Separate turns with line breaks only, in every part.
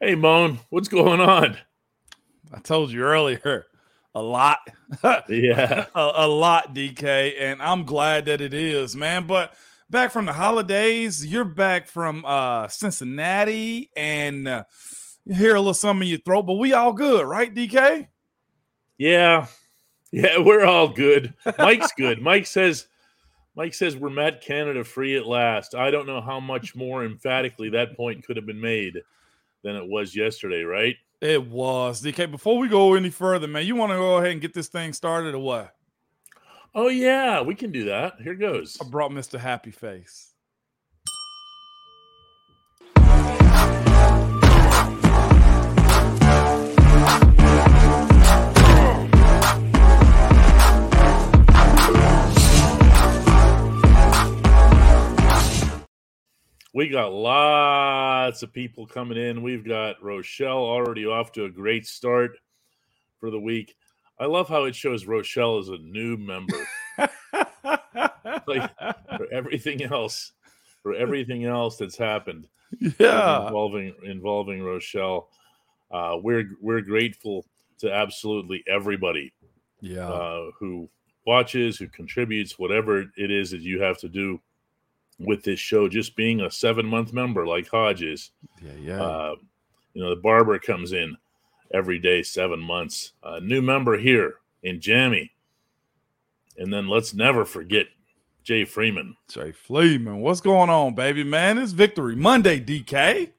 Hey, Moan, what's going on?
I told you earlier, a lot.
Yeah.
a, a lot, DK, and I'm glad that it is, man. But back from the holidays, you're back from uh Cincinnati, and uh, you hear a little something in your throat, but we all good, right, DK?
Yeah. Yeah, we're all good. Mike's good. Mike says Mike says we're Matt Canada free at last. I don't know how much more emphatically that point could have been made than it was yesterday, right?
It was DK. Before we go any further, man, you want to go ahead and get this thing started or what?
Oh yeah, we can do that. Here goes.
I brought Mr. Happy Face.
We got lots of people coming in. We've got Rochelle already off to a great start for the week. I love how it shows Rochelle as a new member. like for everything else, for everything else that's happened
yeah.
involving involving Rochelle, uh, we're we're grateful to absolutely everybody
Yeah.
uh, who watches, who contributes, whatever it is that you have to do with this show. Just being a seven month member like Hodges.
yeah. Yeah.
uh, you know, the barber comes in every day, seven months. A new member here in Jammy. And then let's never forget Jay Freeman.
Jay Fleeman, what's going on, baby man? It's Victory Monday, DK.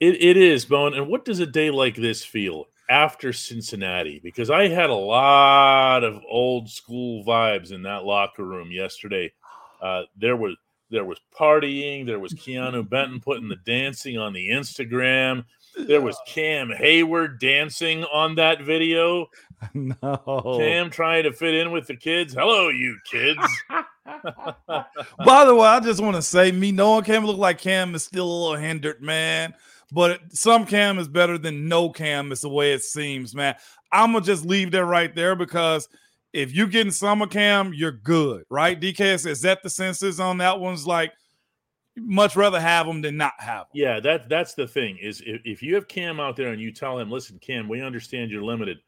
It, it is, Bone. And what does a day like this feel after Cincinnati? Because I had a lot of old school vibes in that locker room yesterday. Uh, there was there was partying. There was Keanu Benton putting the dancing on the Instagram. There was Cam Heyward dancing on that video.
no.
Cam trying to fit in with the kids. Hello, you kids.
By the way, I just want to say, me knowing Cam look like Cam is still a little hindered, man. But some Cam is better than no Cam. Is the way it seems, man. I'm gonna just leave that right there because if you getting summer Cam, you're good, right? DK is that the census on that one's like much rather have them than not have them.
Yeah, that that's the thing is if, if you have Cam out there and you tell him, listen, Cam, we understand you're limited.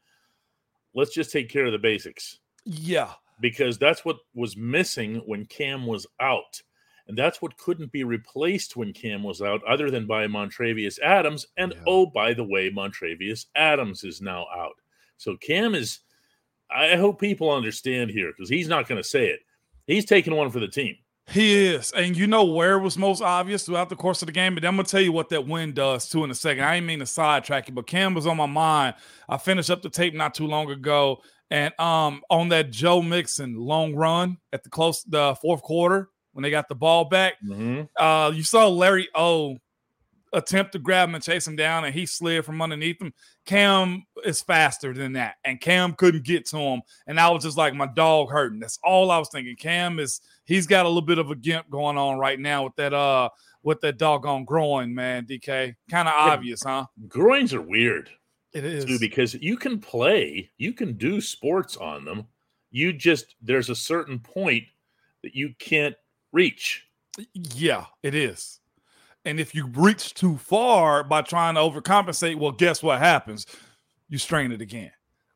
Let's just take care of the basics
Yeah,
because that's what was missing when Cam was out. And that's what couldn't be replaced when Cam was out, other than by Montravius Adams. And
Yeah.
oh, by the way, Montravius Adams is now out. So Cam is, I hope people understand here because he's not going to say it. He's taking one for the team.
He is. And you know where it was most obvious throughout the course of the game. But I'm going to tell you what that win does too in a second. I didn't mean to sidetrack you, but Cam was on my mind. I finished up the tape not too long ago. And um on that Joe Mixon long run at the close the fourth quarter when they got the ball back,
Mhm.
uh, you saw Larry O attempt to grab him and chase him down, and he slid from underneath him. Cam is faster than that, and Cam couldn't get to him. And I was just like, my dog hurting. That's all I was thinking. Cam is he's got a little bit of a gimp going on right now with that uh with that doggone groin, man. DK, kind of obvious, huh?
Groins are weird.
It is.
too because you can play, you can do sports on them. You just there's a certain point that you can't reach.
Yeah, it is. And if you reach too far by trying to overcompensate, well, guess what happens? You strain it again.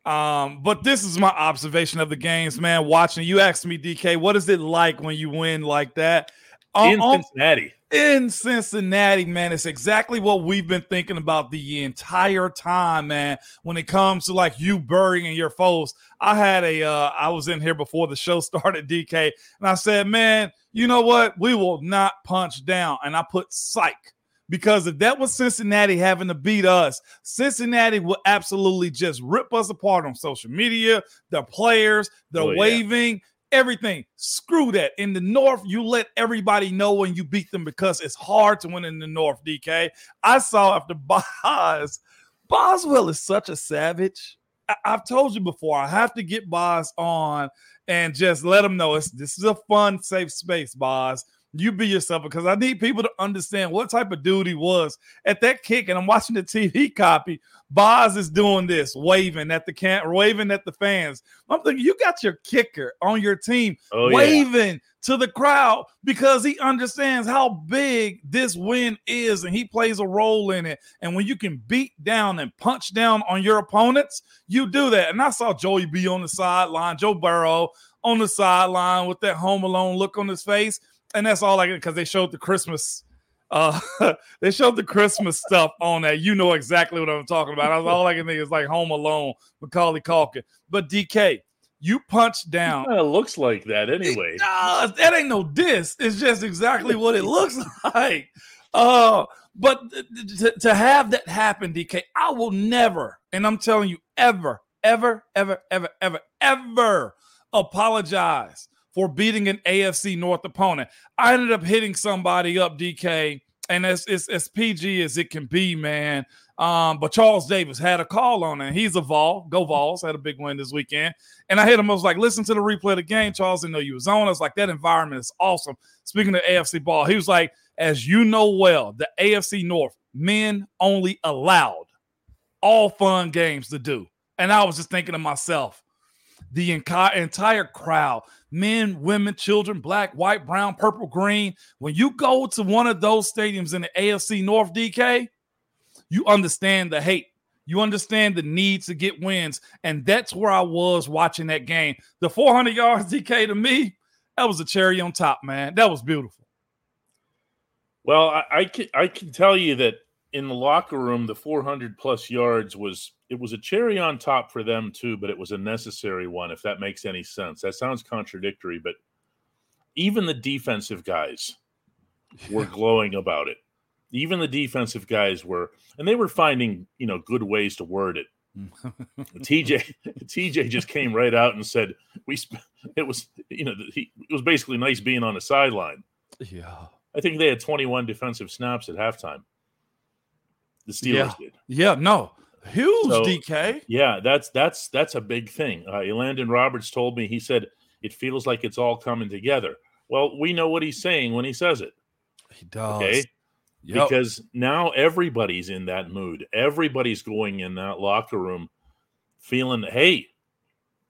Um, but this is my observation of the games, man. Watching you asked me, DK, what is it like when you win like that? On-
In
on-
Cincinnati.
In Cincinnati, man, it's exactly what we've been thinking about the entire time, man. When it comes to like you burying your foes, I had a, uh, I was in here before the show started, DK, and I said, man, you know what? We will not punch down, and I put psych because if that was Cincinnati having to beat us, Cincinnati will absolutely just rip us apart on social media. The players, the
Oh, yeah.
Everything. Screw that. In the North, you let everybody know when you beat them because it's hard to win in the North, DK. I saw after Boz, Boswell is such a savage. I- I've told you before, I have to get Boz on and just let him know it's, this is a fun, safe space, Boz. You be yourself because I need people to understand what type of dude he was at that kick. And I'm watching the TV copy. Boz is doing this, waving at the can, waving at the fans. I'm thinking you got your kicker on your team, oh, waving yeah. to the crowd because he understands how big this win is, and he plays a role in it. And when you can beat down and punch down on your opponents, you do that. And I saw Joey B on the sideline, Joe Burrow on the sideline with that home alone look on his face and that's all I get because they showed the Christmas. Uh, they showed the Christmas stuff on that. You know exactly what I'm talking about. Was, all I can think is like Home Alone, Macaulay Culkin. But DK, you punch down.
It looks like that anyway.
Nah, that ain't no diss. It's just exactly what it looks like. Uh, but to, to have that happen, DK, I will never, and I'm telling you, ever, ever, ever, ever, ever, ever apologize for beating an AFC North opponent. I ended up hitting somebody up, DK, and it's as PG as it can be, man. Um, but Charles Davis had a call on it. He's a Vol, go Vols, had a big win this weekend. And I hit him, I was like, listen to the replay of the game. Charles didn't know you was on. I was like, that environment is awesome. Speaking of AFC ball, he was like, as you know well, the AFC North, men only allowed all fun games to do. And I was just thinking to myself, the entire crowd, men, women, children, black, white, brown, purple, green. When you go to one of those stadiums in the AFC North DK, you understand the hate. You understand the need to get wins. And that's where I was watching that game. The 400 yards DK to me, that was a cherry on top, man. That was beautiful.
Well, I, I can, I can tell you that in the locker room, the 400 plus yards was it was a cherry on top for them too, but it was a necessary one. If that makes any sense, that sounds contradictory, but even the defensive guys were glowing about it. Even the defensive guys were, and they were finding you know good ways to word it. TJ TJ just came right out and said we sp- it was you know he, it was basically nice being on the sideline.
Yeah,
I think they had 21 defensive snaps at halftime. The Steelers
yeah.
did.
Yeah, no. Huge so, DK.
Yeah, that's that's that's a big thing. Uh, Elandon Roberts told me he said it feels like it's all coming together. Well, we know what he's saying when he says it.
He does.
Okay. Yep. Because now everybody's in that mood. Everybody's going in that locker room feeling, hey,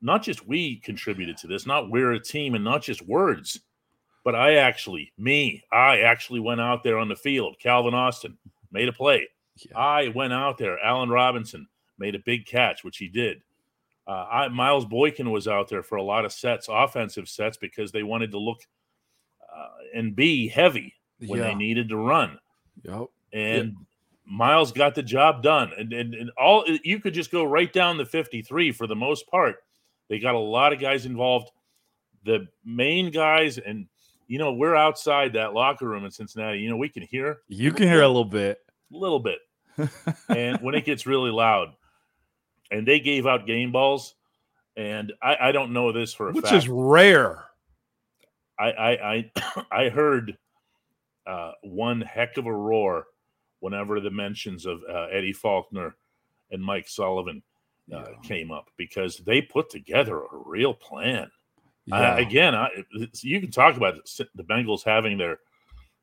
not just we contributed to this, not we're a team and not just words, but I actually, me, I actually went out there on the field. Calvin Austin made a play. Yeah. I went out there. Allen Robinson made a big catch, which he did. Uh, I, Miles Boykin was out there for a lot of sets, offensive sets, because they wanted to look uh, and be heavy when yeah. they needed to run.
Yep.
And yep. Miles got the job done. And, and, and all you could just go right down the 53 for the most part. They got a lot of guys involved. The main guys, and you know, we're outside that locker room in Cincinnati. You know, we can hear.
You can hear a little bit.
A little bit and when it gets really loud, and they gave out game balls, and I, I don't know this for a
which
fact.
is rare.
I I I, I heard uh, one heck of a roar whenever the mentions of uh, Eddie Faulkner and Mike Sullivan uh, yeah. came up because they put together a real plan. Yeah. again, I, you can talk about the Bengals having their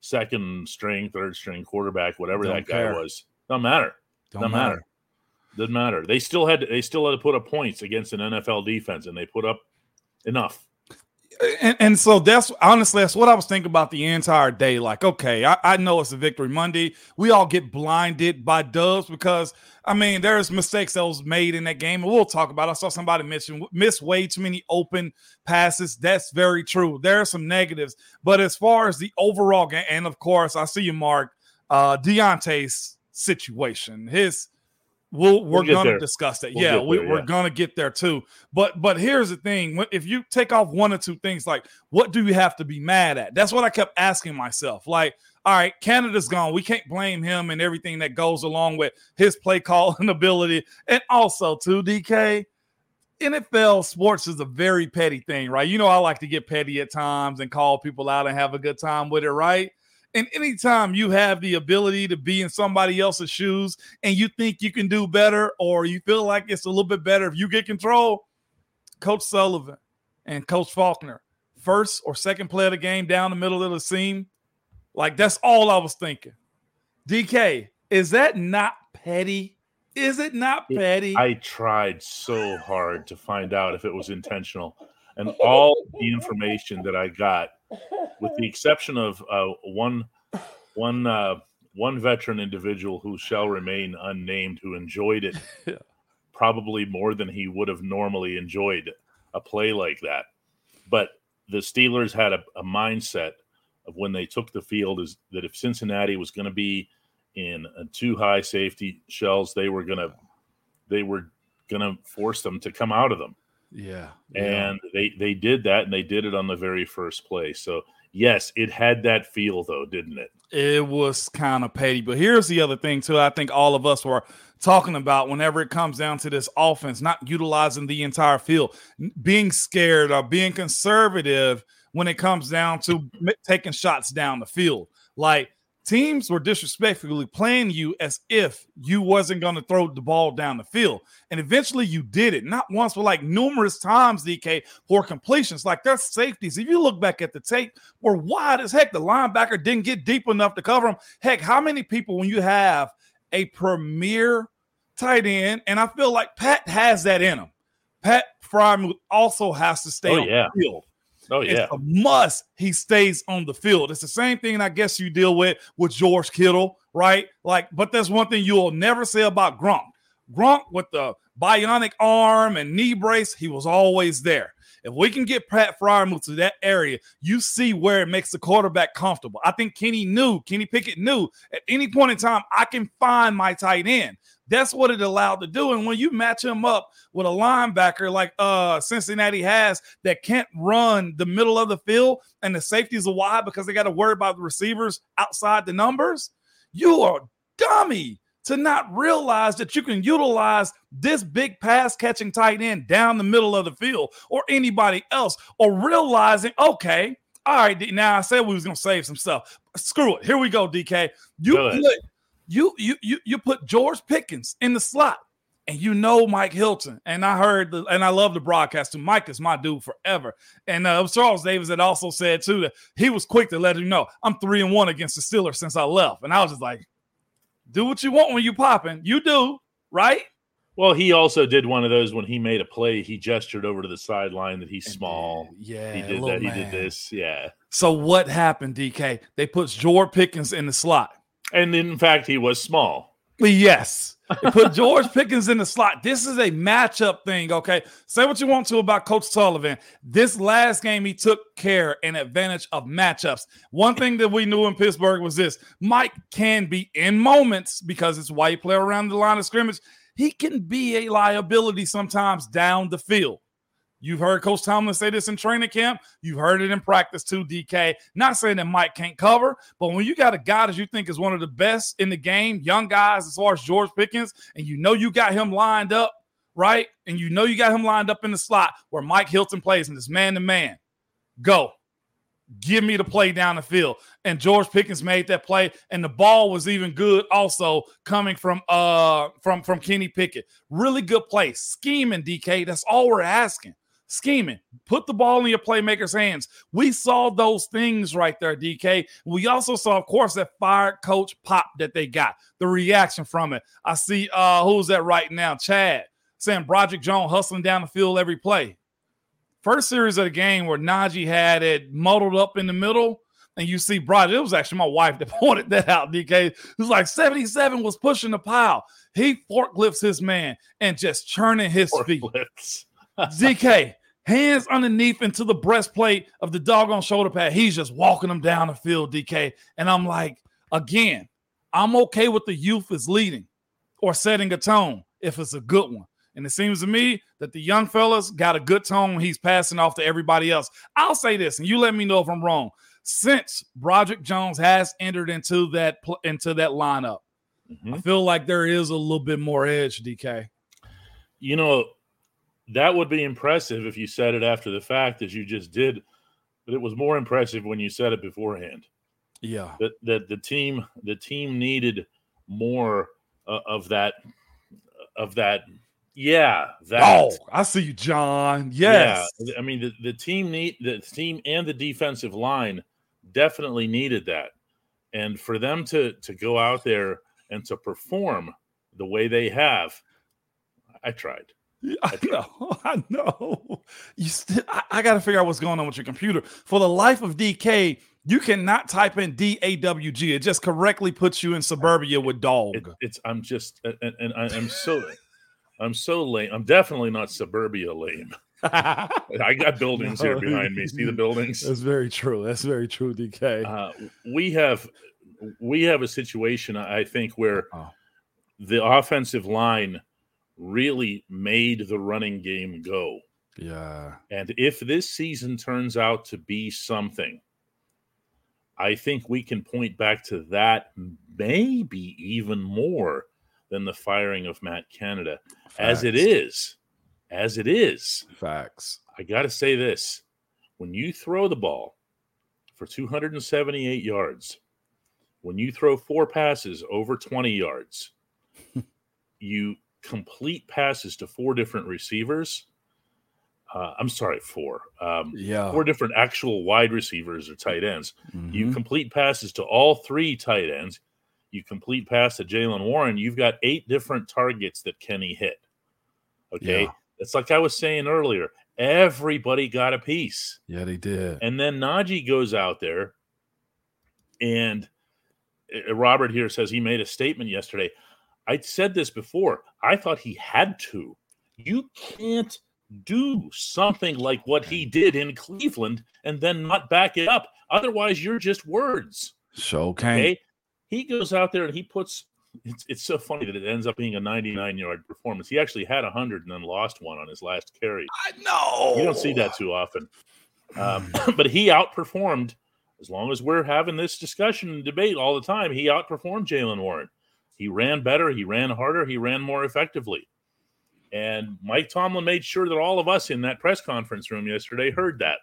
second string, third string quarterback, whatever Don't that care. guy was. Doesn't matter. Don't Doesn't matter. matter. Doesn't matter. They still had to, they still had to put up points against an NFL defense, and they put up enough.
And, and, so that's honestly that's what I was thinking about the entire day. Like, okay, I, I, know it's a victory Monday. We all get blinded by dubs because I mean there's mistakes that was made in that game, and we'll talk about. It. I saw somebody mention miss way too many open passes. That's very true. There are some negatives, but as far as the overall game, and of course, I see you, Mark. Uh, Diontae's situation. His we'll, we're we'll gonna discuss that. We'll yeah, we, are yeah. gonna get there too. But but here's the thing: if you take off one or two things, like what do you have to be mad at? That's what I kept asking myself. Like, all right, Canada's gone. We can't blame him and everything that goes along with his play calling ability, and also too, DK. NFL sports is a very petty thing, right? You know, I like to get petty at times and call people out and have a good time with it, right? And anytime you have the ability to be in somebody else's shoes and you think you can do better or you feel like it's a little bit better if you get control, Coach Sullivan and Coach Faulkner, first or second play of the game down the middle of the seam, Like that's all I was thinking. DK, is that not petty? Is it not petty?
I tried so hard to find out if it was intentional, and all the information that I got, with the exception of uh, one, one, uh, one veteran individual who shall remain unnamed, who enjoyed it
Yeah.
probably more than he would have normally enjoyed a play like that. But the Steelers had a, a mindset of when they took the field is that if Cincinnati was going to be in a two high safety shells, they were going to they were going to force them to come out of them,
yeah.
and they they did that, and they did it on the very first play. So yes, it had that feel though, didn't it?
it was kind of petty. But here's the other thing, too. I think all of us were talking about whenever it comes down to this offense, not utilizing the entire field, being scared or being conservative when it comes down to taking shots down the field. Like teams were disrespectfully playing you as if you wasn't going to throw the ball down the field. And eventually you did it, not once, but like numerous times, DK, for completions. Like their safeties. If you look back at the tape, were wide as heck. The linebacker didn't get deep enough to cover him. Heck, how many people when you have a premier tight end, and I feel like Pat has that in him. Pat Freiermuth also has to stay
Oh,
on
yeah.
the field.
Oh yeah,
It's a must he stays on the field. It's the same thing I guess you deal with with George Kittle, right? Like, but there's one thing you'll never say about Gronk. Gronk with the bionic arm and knee brace, he was always there. If we can get Pat Freiermuth to that area, you see where it makes the quarterback comfortable. I think Kenny knew, Kenny Pickett knew at any point in time, I can find my tight end. That's what it allowed to do. And when you match him up with a linebacker like uh Cincinnati has that can't run the middle of the field and the safeties are wide because they got to worry about the receivers outside the numbers, you are dummy to not realize that you can utilize this big pass catching tight end down the middle of the field or anybody else, or realizing, okay, all right, now I said we was gonna save some stuff. Screw it. Here we go, DK. You put you you you you put George Pickens in the slot. And you know Mike Hilton, and I heard, the, and I love the broadcast too. Mike is my dude forever. And uh, Charles Davis had also said too that he was quick to let him know I'm three and one against the Steelers since I left. And I was just like, do what you want when you popping. You do, right?
Well, he also did one of those when he made a play. He gestured over to the sideline that he's small.
Yeah,
He did
little
that. He did this. Yeah.
So what happened, DK? They put George Pickens in the slot.
And in fact, he was small.
Yes. Put George Pickens in the slot. This is a matchup thing, okay? Say what you want to about Coach Sullivan. This last game, he took care and advantage of matchups. One thing that we knew in Pittsburgh was this Mike can be in moments because it's why you play around the line of scrimmage. He can be a liability sometimes down the field. You've heard Coach Tomlin say this in training camp. You've heard it in practice too, DK. Not saying that Mike can't cover, but when you got a guy that you think is one of the best in the game, young guys as far as George Pickens, and you know you got him lined up, right? And you know you got him lined up in the slot where Mike Hilton plays and it's man to man. Go. Give me the play down the field. And George Pickens made that play, and the ball was even good also coming from uh from from Kenny Pickett. Really good play. Scheming, DK. That's all we're asking scheming. Put the ball in your playmaker's hands. We saw those things right there, DK. We also saw, of course, that fired coach pop that they got, the reaction from it. I see uh who's that right now? Chad saying Broderick Jones hustling down the field every play. First series of the game where Najee had it muddled up in the middle. And you see Broderick, it was actually my wife that pointed that out, DK. It was like 77 was pushing the pile. He forklifts his man and just churning his
Or
feet.
flips.
Hands underneath into the breastplate of the doggone shoulder pad. He's just walking them down the field, DK. And I'm like, again, I'm okay with the youth is leading or setting a tone if it's a good one. And it seems to me that the young fellas got a good tone. He's passing off to everybody else. I'll say this, and you let me know if I'm wrong. Since Broderick Jones has entered into that into that lineup,
Mhm.
I feel like there is a little bit more edge, DK.
You know, that would be impressive if you said it after the fact, as you just did. But it was more impressive when you said it beforehand.
Yeah.
That that the team the team needed more uh, of that of that. Yeah, that.
Oh, I see you, John. Yes.
Yeah, I mean the, the team need the team and the defensive line definitely needed that. And for them to to go out there and to perform the way they have, I tried.
I know, I know. You still, I, I got to figure out what's going on with your computer. For the life of DK, you cannot type in D A W G. It just correctly puts you in suburbia with dog.
It, it's I'm just and, and I, am so I'm so lame. I'm definitely not suburbia lame. I got buildings no. here behind me. See the buildings?
That's very true. That's very true, DK.
Uh, we have we have a situation, I think, where oh. the offensive line really made the running game go.
Yeah.
And if this season turns out to be something, I think we can point back to that maybe even more than the firing of Matt Canada. Facts. As it is, as it is.
Facts.
I got to say this when you throw the ball for 278 yards, when you throw four passes over 20 yards, you complete passes to four different receivers. Uh, I'm sorry, four. Um,
yeah,
four different actual wide receivers or tight ends. Mm-hmm. You complete passes to all three tight ends. You complete pass to Jaylen Warren. You've got eight different targets that Kenny hit. Okay, yeah. it's like I was saying earlier. Everybody got a piece.
Yeah, they did.
And then Najee goes out there, and uh, Robert here says he made a statement yesterday. I said this before. I thought he had to. You can't do something like what he did in Cleveland and then not back it up. Otherwise, you're just words.
So okay. okay?
He goes out there and he puts. It's, it's so funny that it ends up being a 99 yard performance. He actually had 100 and then lost one on his last carry.
I know.
You don't see that too often. Um, but he outperformed, as long as we're having this discussion and debate all the time, he outperformed Jaylen Warren. He ran better, he ran harder, he ran more effectively. And Mike Tomlin made sure that all of us in that press conference room yesterday heard that.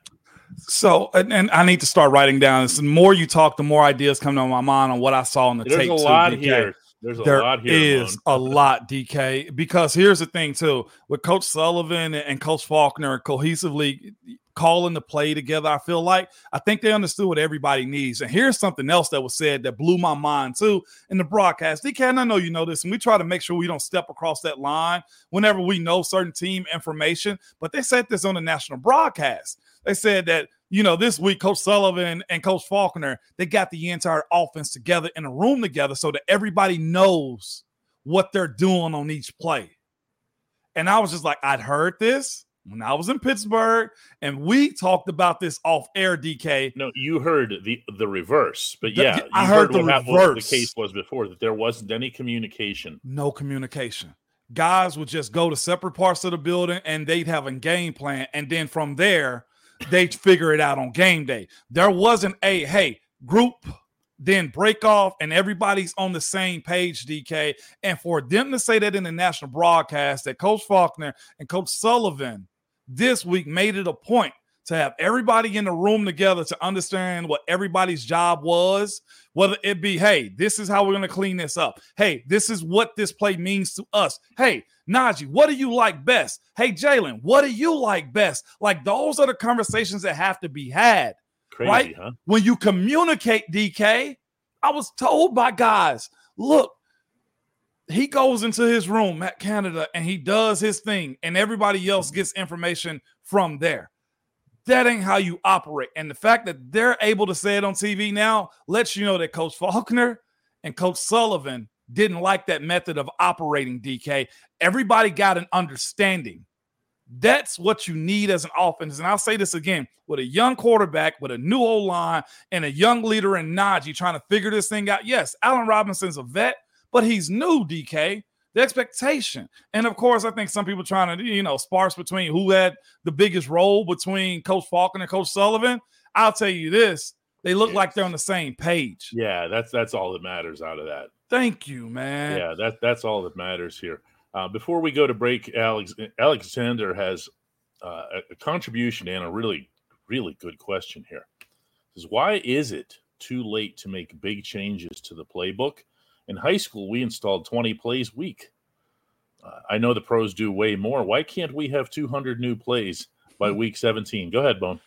So, and, and I need to start writing down. This, The more you talk, the more ideas come to my mind on what I saw in the
There's
tape.
There's a lot here. There's a
there
lot here.
Is a lot, DK. Because here's the thing, too, with Coach Sullivan and Coach Faulkner cohesively calling the play together. I feel like I think they understood what everybody needs. And here's something else that was said that blew my mind too in the broadcast. DK, I know you know this, and we try to make sure we don't step across that line whenever we know certain team information. But they said this on the national broadcast. They said that you know, this week, Coach Sullivan and Coach Faulkner, they got the entire offense together in a room together so that everybody knows what they're doing on each play. And I was just like, I'd heard this when I was in Pittsburgh, and we talked about this off air. DK.
No, you heard the the reverse, but yeah,
the, I heard, heard the
what,
reverse.
The case was before that there wasn't any communication.
No communication. Guys would just go to separate parts of the building, and they'd have a game plan, and then from there, they'd figure it out on game day. There wasn't a hey group then break off and everybody's on the same page, DK. And for them to say that in the national broadcast that Coach Faulkner and Coach Sullivan this week made it a point to have everybody in the room together to understand what everybody's job was, whether it be, hey, this is how we're going to clean this up. Hey, this is what this play means to us. Hey, Najee, what do you like best? Hey, Jaylen, what do you like best? Like those are the conversations that have to be had.
Crazy, right? Huh?
When you communicate, DK, I was told by guys, look, he goes into his room at Canada and he does his thing, and everybody else gets information from there. That ain't how you operate. And the fact that they're able to say it on TV now lets you know that Coach Faulkner and Coach Sullivan didn't like that method of operating, DK. Everybody got an understanding. That's what you need as an offense. And I'll say this again with a young quarterback, with a new O line, and a young leader in Najee trying to figure this thing out. Yes, Allen Robinson's a vet but he's new, DK. The expectation. And of course, I think some people trying to, you know, sparse between who had the biggest role between Coach Faulkner and Coach Sullivan. I'll tell you this. They look like they're on the same page.
Yeah, that's that's all that matters out of that.
Thank you, man.
Yeah, that that's all that matters here. Uh, before we go to break, Alex Alexander has uh, a contribution and a really, really good question here. Says, why is it too late to make big changes to the playbook? In high school, we installed 20 plays week. Uh, I know the pros do way more. Why can't we have 200 new plays by hmm. week 17? Go ahead, Bone.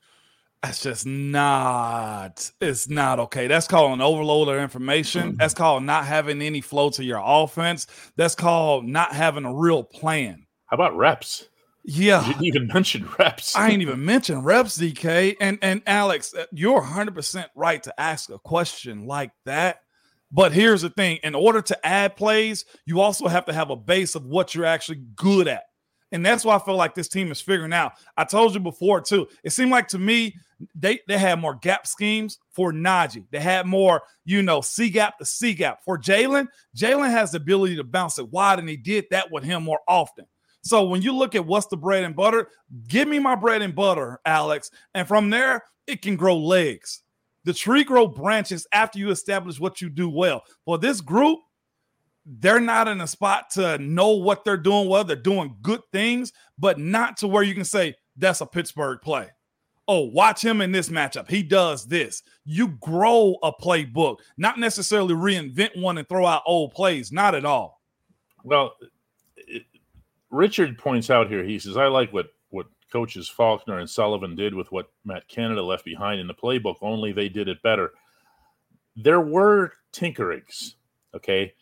That's just not. It's not okay. That's called an overload of information. That's called not having any flow to your offense. That's called not having a real plan.
How about reps?
Yeah,
you didn't even mention reps.
I ain't even mention reps, DK. And and Alex, uh, you're 100 percent right to ask a question like that. But here's the thing: in order to add plays, you also have to have a base of what you're actually good at. And that's why I feel like this team is figuring out. I told you before too. It seemed like to me they they had more gap schemes for Najee. They had more, you know, C gap to C gap for Jaylen. Jaylen has the ability to bounce it wide, and he did that with him more often. So when you look at what's the bread and butter, give me my bread and butter, Alex, and from there it can grow legs. The tree grow branches after you establish what you do well. For this group, they're not in a spot to know what they're doing well. They're doing good things, but not to where you can say that's a Pittsburgh play. Oh, watch him in this matchup. He does this. You grow a playbook, not necessarily reinvent one and throw out old plays. Not at all.
Well, it, Richard points out here. He says, "I like what what coaches Faulkner and Sullivan did with what Matt Canada left behind in the playbook. Only they did it better. There were tinkerings. Okay,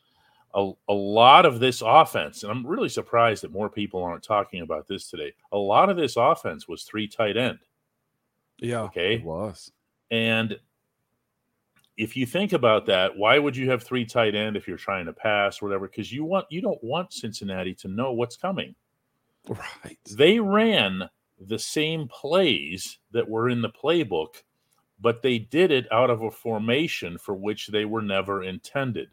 a, a lot of this offense, and I'm really surprised that more people aren't talking about this today. A lot of this offense was three tight end.
Yeah.
Okay.
It was.
And if you think about that, why would you have three tight end if you're trying to pass or whatever? Because you want you don't want Cincinnati to know what's coming.
Right.
They ran the same plays that were in the playbook, but they did it out of a formation for which they were never intended.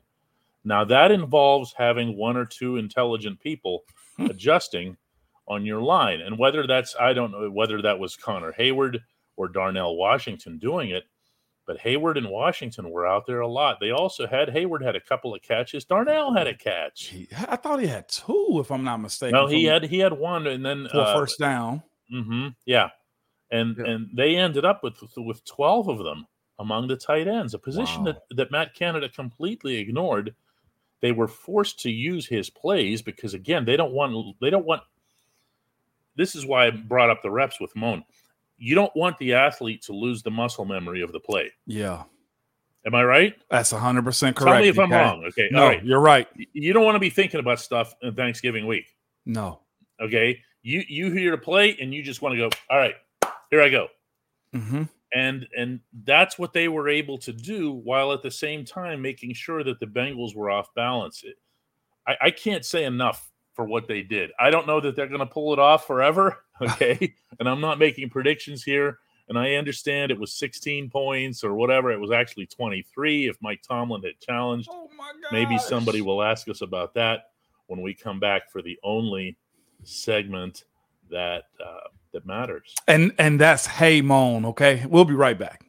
Now, that involves having one or two intelligent people adjusting on your line. And whether that's, I don't know whether that was Connor Heyward or Darnell Washington doing it, but Heyward and Washington were out there a lot. They also had Heyward had a couple of catches. Darnell had a catch.
I thought he had two, if I'm not mistaken.
No, he had he had one, and then
for uh, first down.
Mm-hmm, yeah, and yeah. and they ended up with with twelve of them among the tight ends, a position wow. that that Matt Canada completely ignored. They were forced to use his plays because again they don't want they don't want this is why i brought up the reps with moan you don't want the athlete to lose the muscle memory of the play.
Yeah.
Am i right?
That's 100% correct
tell me if i'm wrong okay?
No, you're right.
You don't want to be thinking about stuff in thanksgiving week.
No.
Okay you you hear to play and you just want to go all right here i go
mm-hmm
and and that's what they were able to do while at the same time making sure that the Bengals were off balance. It, I, I can't say enough for what they did. I don't know that they're going to pull it off forever. Okay, and I'm not making predictions here. And I understand it was 16 points or whatever. It was actually 23 if Mike Tomlin had challenged.
Oh
Maybe somebody will ask us about that when we come back for the only segment that uh, that matters.
And and that's Hey Moan, okay? We'll be right back.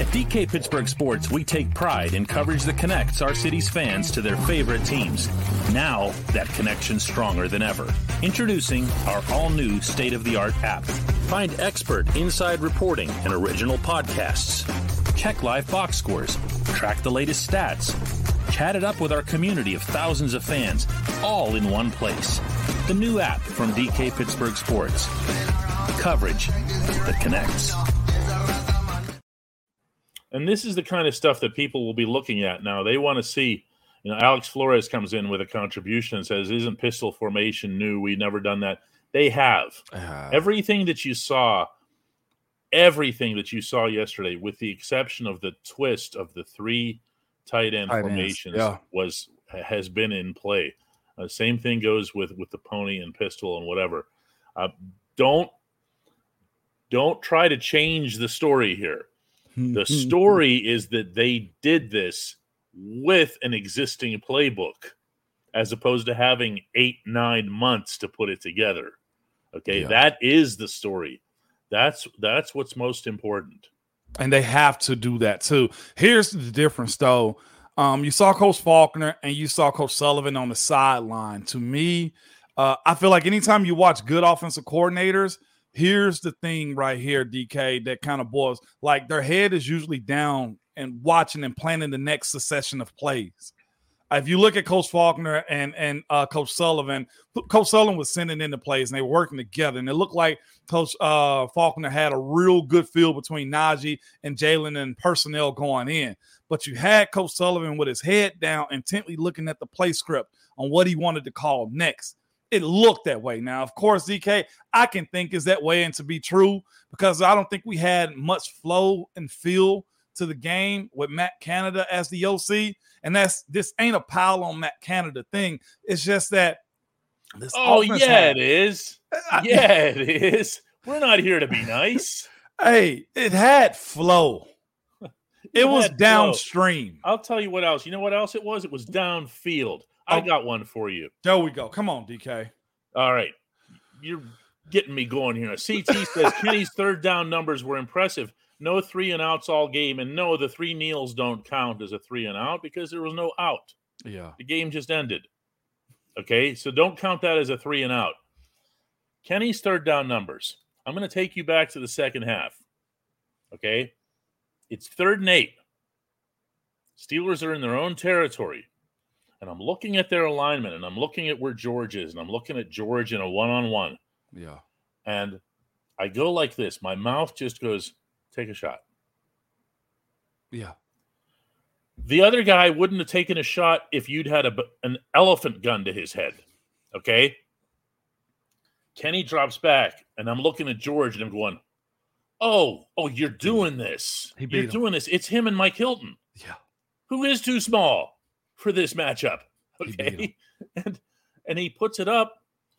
At DK Pittsburgh Sports, we take pride in coverage that connects our city's fans to their favorite teams. Now, that connection's stronger than ever. Introducing our all-new state-of-the-art app. Find expert inside reporting and original podcasts. Check live box scores. Track the latest stats Chat it up with our community of thousands of fans, all in one place. The new app from DK Pittsburgh Sports. Coverage that connects.
And this is the kind of stuff that people will be looking at now. They want to see, you know, Alex Flores comes in with a contribution and says, Isn't pistol formation new? We've never done that. They have. Uh, everything that you saw, everything that you saw yesterday, with the exception of the twist of the three tight end tight formations yeah. was has been in play. Uh, same thing goes with with the pony and pistol and whatever. Uh, don't don't try to change the story here. The story is that they did this with an existing playbook, as opposed to having eight nine months to put it together. Okay, yeah. that is the story. That's that's what's most important
and they have to do that too. Here's the difference, though. Um, you saw Coach Faulkner and you saw Coach Sullivan on the sideline. To me, uh, I feel like anytime you watch good offensive coordinators, here's the thing right here, DK, that kind of boils like their head is usually down and watching and planning the next succession of plays. If you look at Coach Faulkner and and uh, Coach Sullivan, Coach Sullivan was sending in the plays and they were working together, and it looked like Coach uh, Faulkner had a real good feel between Najee and Jaylen and personnel going in. But you had Coach Sullivan with his head down, intently looking at the play script on what he wanted to call next. It looked that way. Now, of course, DK, I can think is that way and to be true because I don't think we had much flow and feel to the game with Matt Canada as the OC. And that's this ain't a pile on Matt Canada thing. It's just that
this Oh yeah, had, it is. yeah, it is. We're not here to be nice.
hey, it had flow. It, it was downstream.
Flow. I'll tell you what else. You know what else it was? It was downfield. I oh. got one for you.
There we go. Come on, DK.
All right. You're getting me going here. CT says Kenny's third down numbers were impressive. No three and outs all game. And no, the three kneels don't count as a three and out because there was no out.
Yeah.
The game just ended. Okay. So don't count that as a three and out. Kenny's third down numbers. I'm going to take you back to the second half. Okay. It's third and eight. Steelers are in their own territory and I'm looking at their alignment and I'm looking at where George is and I'm looking at George in a one on one.
Yeah.
And I go like this. My mouth just goes, take a shot.
Yeah.
The other guy wouldn't have taken a shot if you'd had a, an elephant gun to his head. Okay. Kenny drops back and I'm looking at George and I'm going, oh, oh, you're doing this. You're him. doing this. It's him and Mike Hilton.
Yeah.
Who is too small? for this matchup. Okay, and and he puts it up,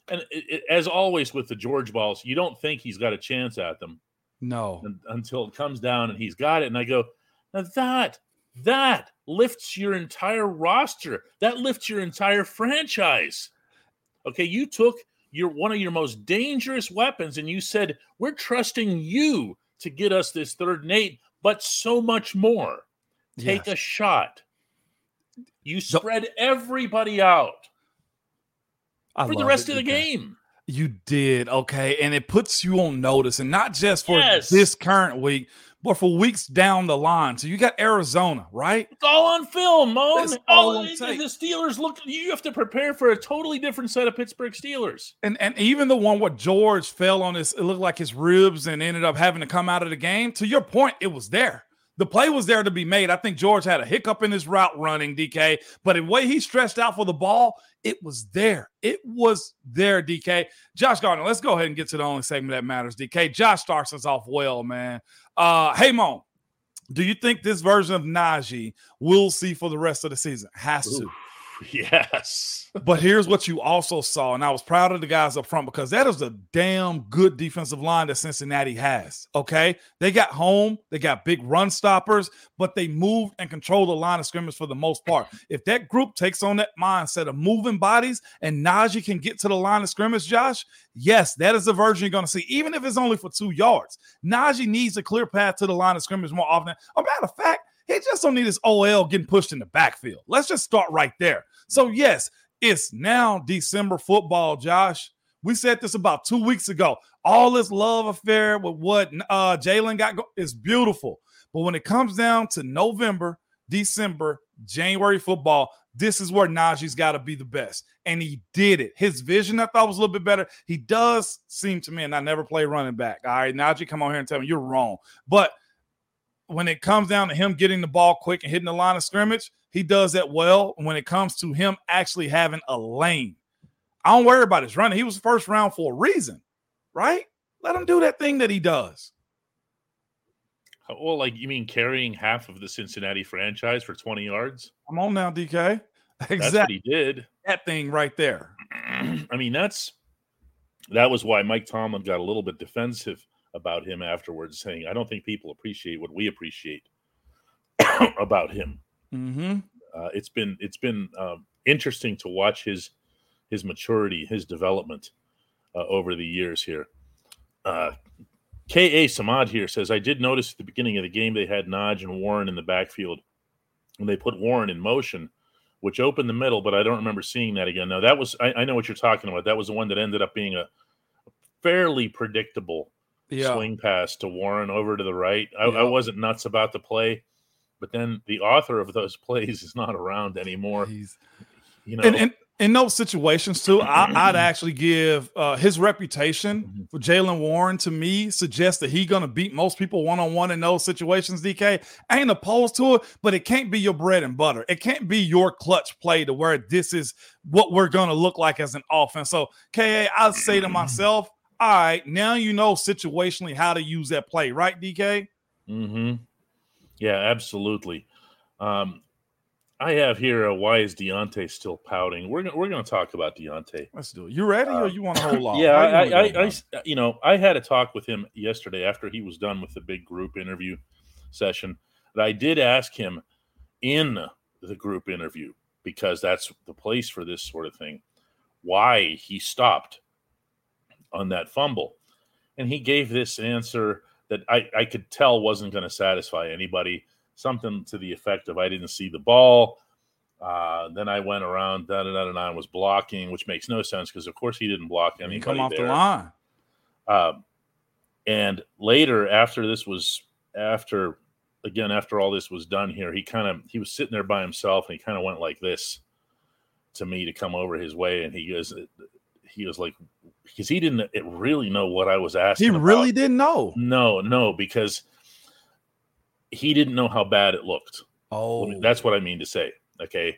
and it, it, as always with the George balls, you don't think he's got a chance at them.
No,
until it comes down and he's got it, and I go, now that that lifts your entire roster. That lifts your entire franchise. Okay, you took your one of your most dangerous weapons, and you said we're trusting you to get us this third and eight, but so much more. Take yes. a shot. You spread everybody out I for the rest of the game.
You did. Okay. And it puts you on notice, and not just for yes. this current week, but for weeks down the line. So you got Arizona, right?
It's all on film, Mo. all the Steelers look. You have to prepare for a totally different set of Pittsburgh Steelers.
And and even the one where George fell on his, it looked like his ribs and ended up having to come out of the game. To your point, it was there the play was there to be made. I think George had a hiccup in his route running, DK, but the way he stretched out for the ball, it was there. It was there, DK. Josh Gardner, let's go ahead and get to the only segment that matters, DK. Josh starts us off well, man. Uh, hey, Mo, do you think this version of Najee will see for the rest of the season? Has to.
Yes.
but here's what you also saw, and I was proud of the guys up front because that is a damn good defensive line that Cincinnati has. Okay. They got home, they got big run stoppers, but they moved and controlled the line of scrimmage for the most part. If that group takes on that mindset of moving bodies and Najee can get to the line of scrimmage, Josh, yes, that is the version you're going to see, even if it's only for two yards. Najee needs a clear path to the line of scrimmage more often. A matter of fact, he just don't need his OL getting pushed in the backfield. Let's just start right there. So, yes, it's now December football, Josh. We said this about two weeks ago. All this love affair with what uh, Jaylen got go- is beautiful. But when it comes down to November, December, January football, this is where Najee's got to be the best. And he did it. His vision, I thought, was a little bit better. He does seem to me, and I never play running back. All right, Najee, come on here and tell me you're wrong. But – when it comes down to him getting the ball quick and hitting the line of scrimmage, he does that well. When it comes to him actually having a lane, I don't worry about his running. He was first round for a reason, right? Let him do that thing that he does.
Well, like you mean carrying half of the Cincinnati franchise for 20 yards?
I'm on now, DK.
Exactly. That's what he did.
That thing right there.
I mean, that's that was why Mike Tomlin got a little bit defensive about him afterwards, saying, "I don't think people appreciate what we appreciate about him."
Mm-hmm.
Uh, it's been it's been um, interesting to watch his his maturity, his development uh, over the years here. Uh, K.A. Samad here says, I did notice at the beginning of the game they had Naj and Warren in the backfield, and they put Warren in motion, which opened the middle, but I don't remember seeing that again. Now, that was, I, I know what you're talking about. That was the one that ended up being a fairly predictable yeah. swing pass to Warren over to the right. I, I, wasn't nuts about the play. but then the author of those plays is not around anymore.
He's
You know,
and, and in those situations too, I, I'd actually give uh, his reputation
Mm-hmm.
for Jaylen Warren to me suggests that he's going to beat most people one on one in those situations. DK I ain't opposed to it, but it can't be your bread and butter. It can't be your clutch play to where this is what we're going to look like as an offense. So Ka, I say to myself, all right, now you know situationally how to use that play, right, DK?
Mm-hmm. Yeah, absolutely. Um, I have here a why is Diontae still pouting? We're gonna, we're going to talk about Diontae.
Let's do it. You ready, or
Uh,
you want to hold on?
Yeah, I, I, I. I- you know, I had a talk with him yesterday after he was done with the big group interview session. That I did ask him in the group interview because that's the place for this sort of thing. Why he stopped on that fumble, and he gave this answer that I, I could tell wasn't going to satisfy anybody. Something to the effect of I didn't see the ball. Uh, then I went around, da da da da, was blocking, which makes no sense because, of course, he didn't block anybody.
come off
there.
the line.
Um, and later, after this was after again after all this was done here, he kind of he was sitting there by himself and he kind of went like this to me to come over his way, and he goes he was like because he didn't really know what I was asking.
He
about.
really didn't know.
no no because he didn't know how bad it looked.
Oh,
That's what I mean to say. Okay.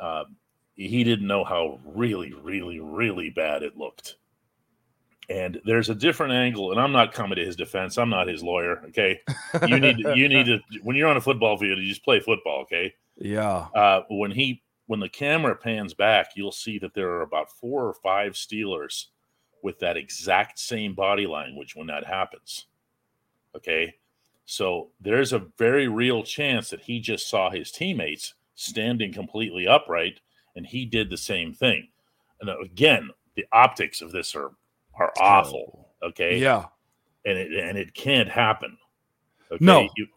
Um, he didn't know how really, really, really bad it looked. And there's a different angle, and I'm not coming to his defense. I'm not his lawyer. Okay. You need you need to when you're on a football field, you just play football. Okay.
yeah.
Uh, when he when the camera pans back, you'll see that there are about four or five Steelers with that exact same body language when that happens. Okay. So there's a very real chance that he just saw his teammates standing completely upright and he did the same thing. And uh, again, the optics of this are are awful. Okay.
Yeah.
And it and it can't happen. Okay.
No.
You,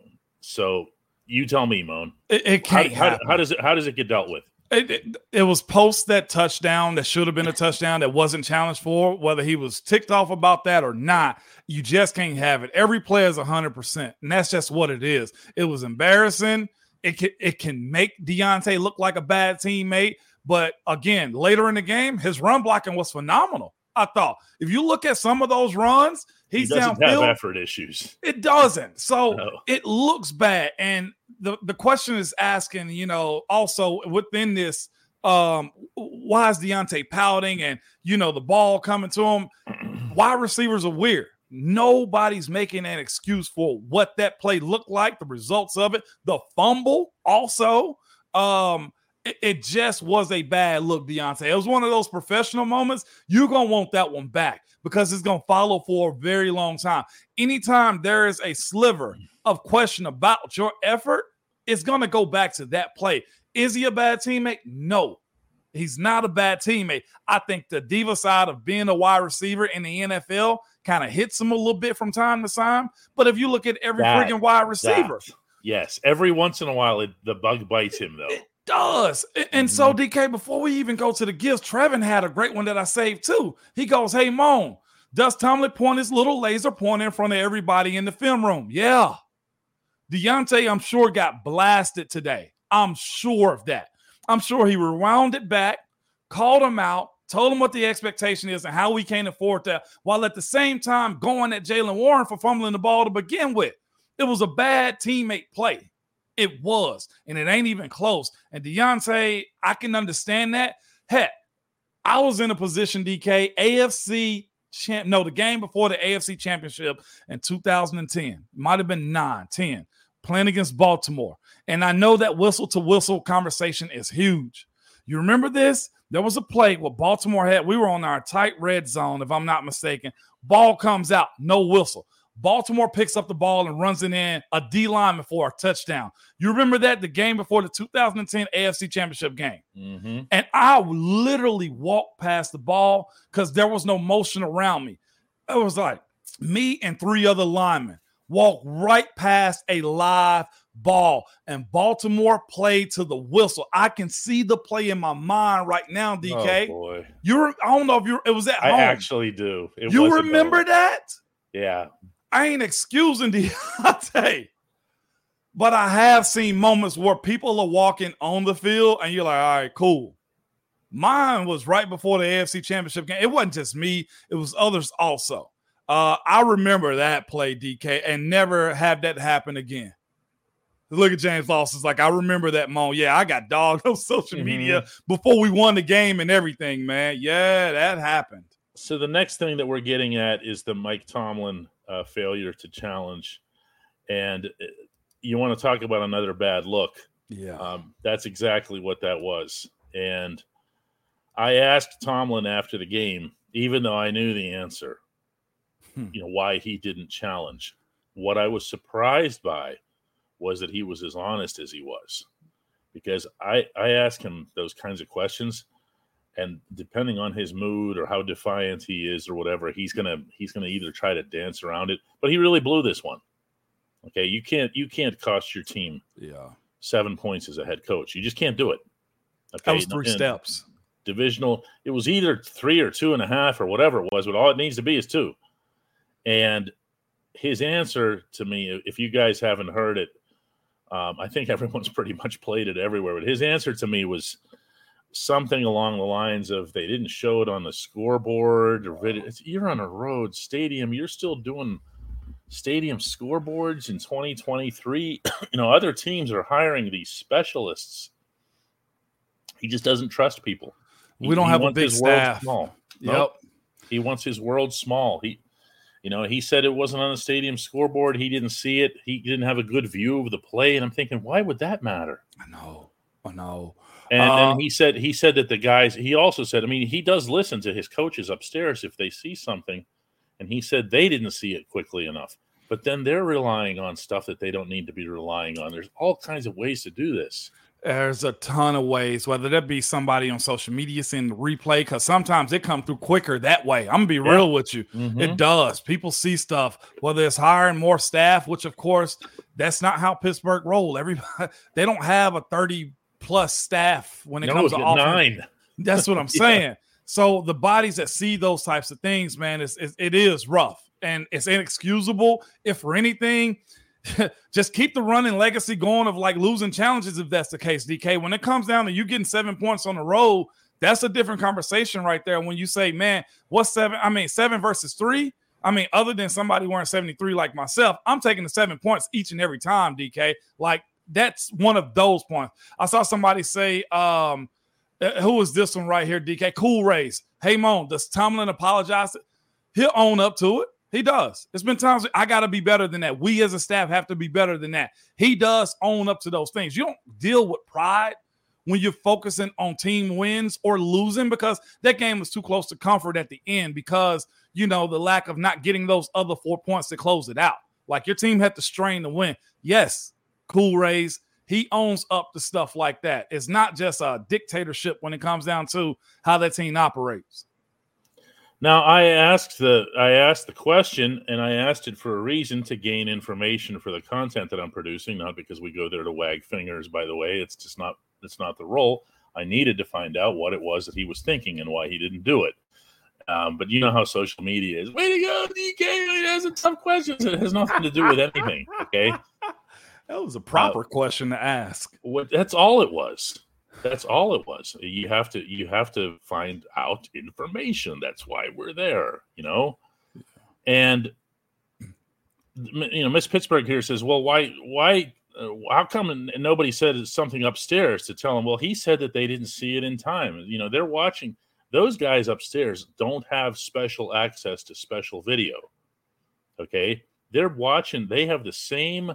so you tell me, Moan.
It, it can't
how,
happen.
how does it how does it get dealt with?
It, it, it was post that touchdown that should have been a touchdown that wasn't challenged for, whether he was ticked off about that or not. You just can't have it. Every player is 100%, and that's just what it is. It was embarrassing. It can, it can make Diontae look like a bad teammate. But again, later in the game, his run blocking was phenomenal. I thought if you look at some of those runs,
He
he's
doesn't have effort issues.
It doesn't. So
No.
it looks bad. And the, the question is asking, you know, also within this, um, why is Diontae pouting and you know the ball coming to him? Wide receivers are weird. Nobody's making an excuse for what that play looked like, the results of it, the fumble also. Um, it, it just was a bad look, Diontae. It was one of those professional moments. You're gonna want that one back because it's gonna follow for a very long time. Anytime there is a sliver of question about your effort, it's gonna go back to that play. Is he a bad teammate? No, he's not a bad teammate. I think the diva side of being a wide receiver in the NFL kind of hits him a little bit from time to time. But if you look at every
That-
freaking wide receiver,
That, yes, every once in a while it, the bug bites him though.
It does. And mm-hmm. so, DK, before we even go to the gifts, Trevin had a great one that I saved too. He goes, Hey, Moan, does Tomlin point his little laser pointer in front of everybody in the film room? Yeah. Diontae, I'm sure, got blasted today. I'm sure of that. I'm sure he rewound it back, called him out, told him what the expectation is and how we can't afford that, while at the same time going at Jaylen Warren for fumbling the ball to begin with. It was a bad teammate play. It was, and it ain't even close. And Diontae, I can understand that. Heck, I was in a position, DK, AFC champ. No, the game before the AFC championship in 2010. Might have been 9, 10, playing against Baltimore. And I know that whistle to whistle conversation is huge. You remember this? There was a play where Baltimore had, we were on our tight red zone, if I'm not mistaken. Ball comes out, no whistle. Baltimore picks up the ball and runs it in a D lineman for a touchdown. You remember that the game before the 2010 AFC Championship game?
hmm
And I literally walked past the ball because there was no motion around me. It was like me and three other linemen walked right past a live ball, and Baltimore played to the whistle. I can see the play in my mind right now, DK.
Oh boy,
You're, I don't know if you it was at
I
home.
actually do. It
you remember
bad-
that?
Yeah,
I ain't excusing Diontae. But I have seen moments where people are walking on the field and you're like, all right, cool. Mine was right before the AFC championship game. It wasn't just me, it was others also. Uh, I remember that play, DK, and never have that happen again. Look at James Lawson's like, I remember that moment. Yeah, I got dogged on social mm-hmm. media before we won the game and everything, man. Yeah, that happened.
So the next thing that we're getting at is the Mike Tomlin uh, failure to challenge. And uh, you want to talk about another bad look.
Yeah.
Um, that's exactly what that was. And I asked Tomlin after the game, even though I knew the answer, hmm. you know, why he didn't challenge. What I was surprised by was that he was as honest as he was. Because I, I asked him those kinds of questions, and depending on his mood or how defiant he is or whatever, he's gonna he's gonna either try to dance around it. But he really blew this one. Okay, you can't you can't cost your team
yeah
seven points as a head coach. You just can't do it.
Okay, that was three and steps.
Divisional. It was either three or two and a half or whatever it was, but all it needs to be is two. And his answer to me, if you guys haven't heard it, um, I think everyone's pretty much played it everywhere. But his answer to me was something along the lines of they didn't show it on the scoreboard or video. It's, you're on a road stadium. You're still doing stadium scoreboards in 2023. you know, other teams are hiring these specialists. He just doesn't trust people.
He, we don't have a big staff.
Small. Yep. Nope. He wants his world small. He, you know, he said it wasn't on the stadium scoreboard. He didn't see it. He didn't have a good view of the play. And I'm thinking, why would that matter?
I know. I know.
And, uh, and he said he said that the guys. He also said, I mean, he does listen to his coaches upstairs if they see something, and he said they didn't see it quickly enough. But then they're relying on stuff that they don't need to be relying on. There's all kinds of ways to do this.
There's a ton of ways, whether that be somebody on social media seeing the replay, because sometimes it comes through quicker that way. I'm gonna be real with you. Mm-hmm. It does. People see stuff, whether it's hiring more staff, which of course that's not how Pittsburgh roll. Everybody they don't have a 30 plus staff when it no, comes to nine. That's what I'm saying. yeah. So the bodies that see those types of things, man, is it is rough and it's inexcusable. If for anything, just keep the running legacy going of like losing challenges if that's the case, DK. When it comes down to you getting seven points on the road, that's a different conversation right there. When you say, man, what's seven? I mean, seven versus three. I mean, other than somebody wearing 73 like myself, I'm taking the seven points each and every time, DK. Like that's one of those points. I saw somebody say, um, uh, who is this one right here, DK? Cool Rays. Hey, Moan, does Tomlin apologize? He'll own up to it. He does. It's been times I got to be better than that. We as a staff have to be better than that. He does own up to those things. You don't deal with pride when you're focusing on team wins or losing because that game was too close to comfort at the end because, you know, the lack of not getting those other four points to close it out. Like your team had to strain to win. Yes, Cool Rays, he owns up to stuff like that. It's not just a dictatorship when it comes down to how that team operates.
Now I asked the I asked the question and I asked it for a reason to gain information for the content that I'm producing, not because we go there to wag fingers, by the way. It's just not it's not the role. I needed to find out what it was that he was thinking and why he didn't do it. Um, but you know how social media is. Way to go, DK! He has a tough questions. It has nothing to do with anything. Okay.
That was a proper uh, question to ask.
What, that's all it was. That's all it was. You have to you have to find out information. That's why we're there, you know. And you know, Miss Pittsburgh here says, "Well, why why uh, how come nobody said something upstairs to tell him? Well, he said that they didn't see it in time. You know, they're watching. Those guys upstairs don't have special access to special video. Okay, they're watching. They have the same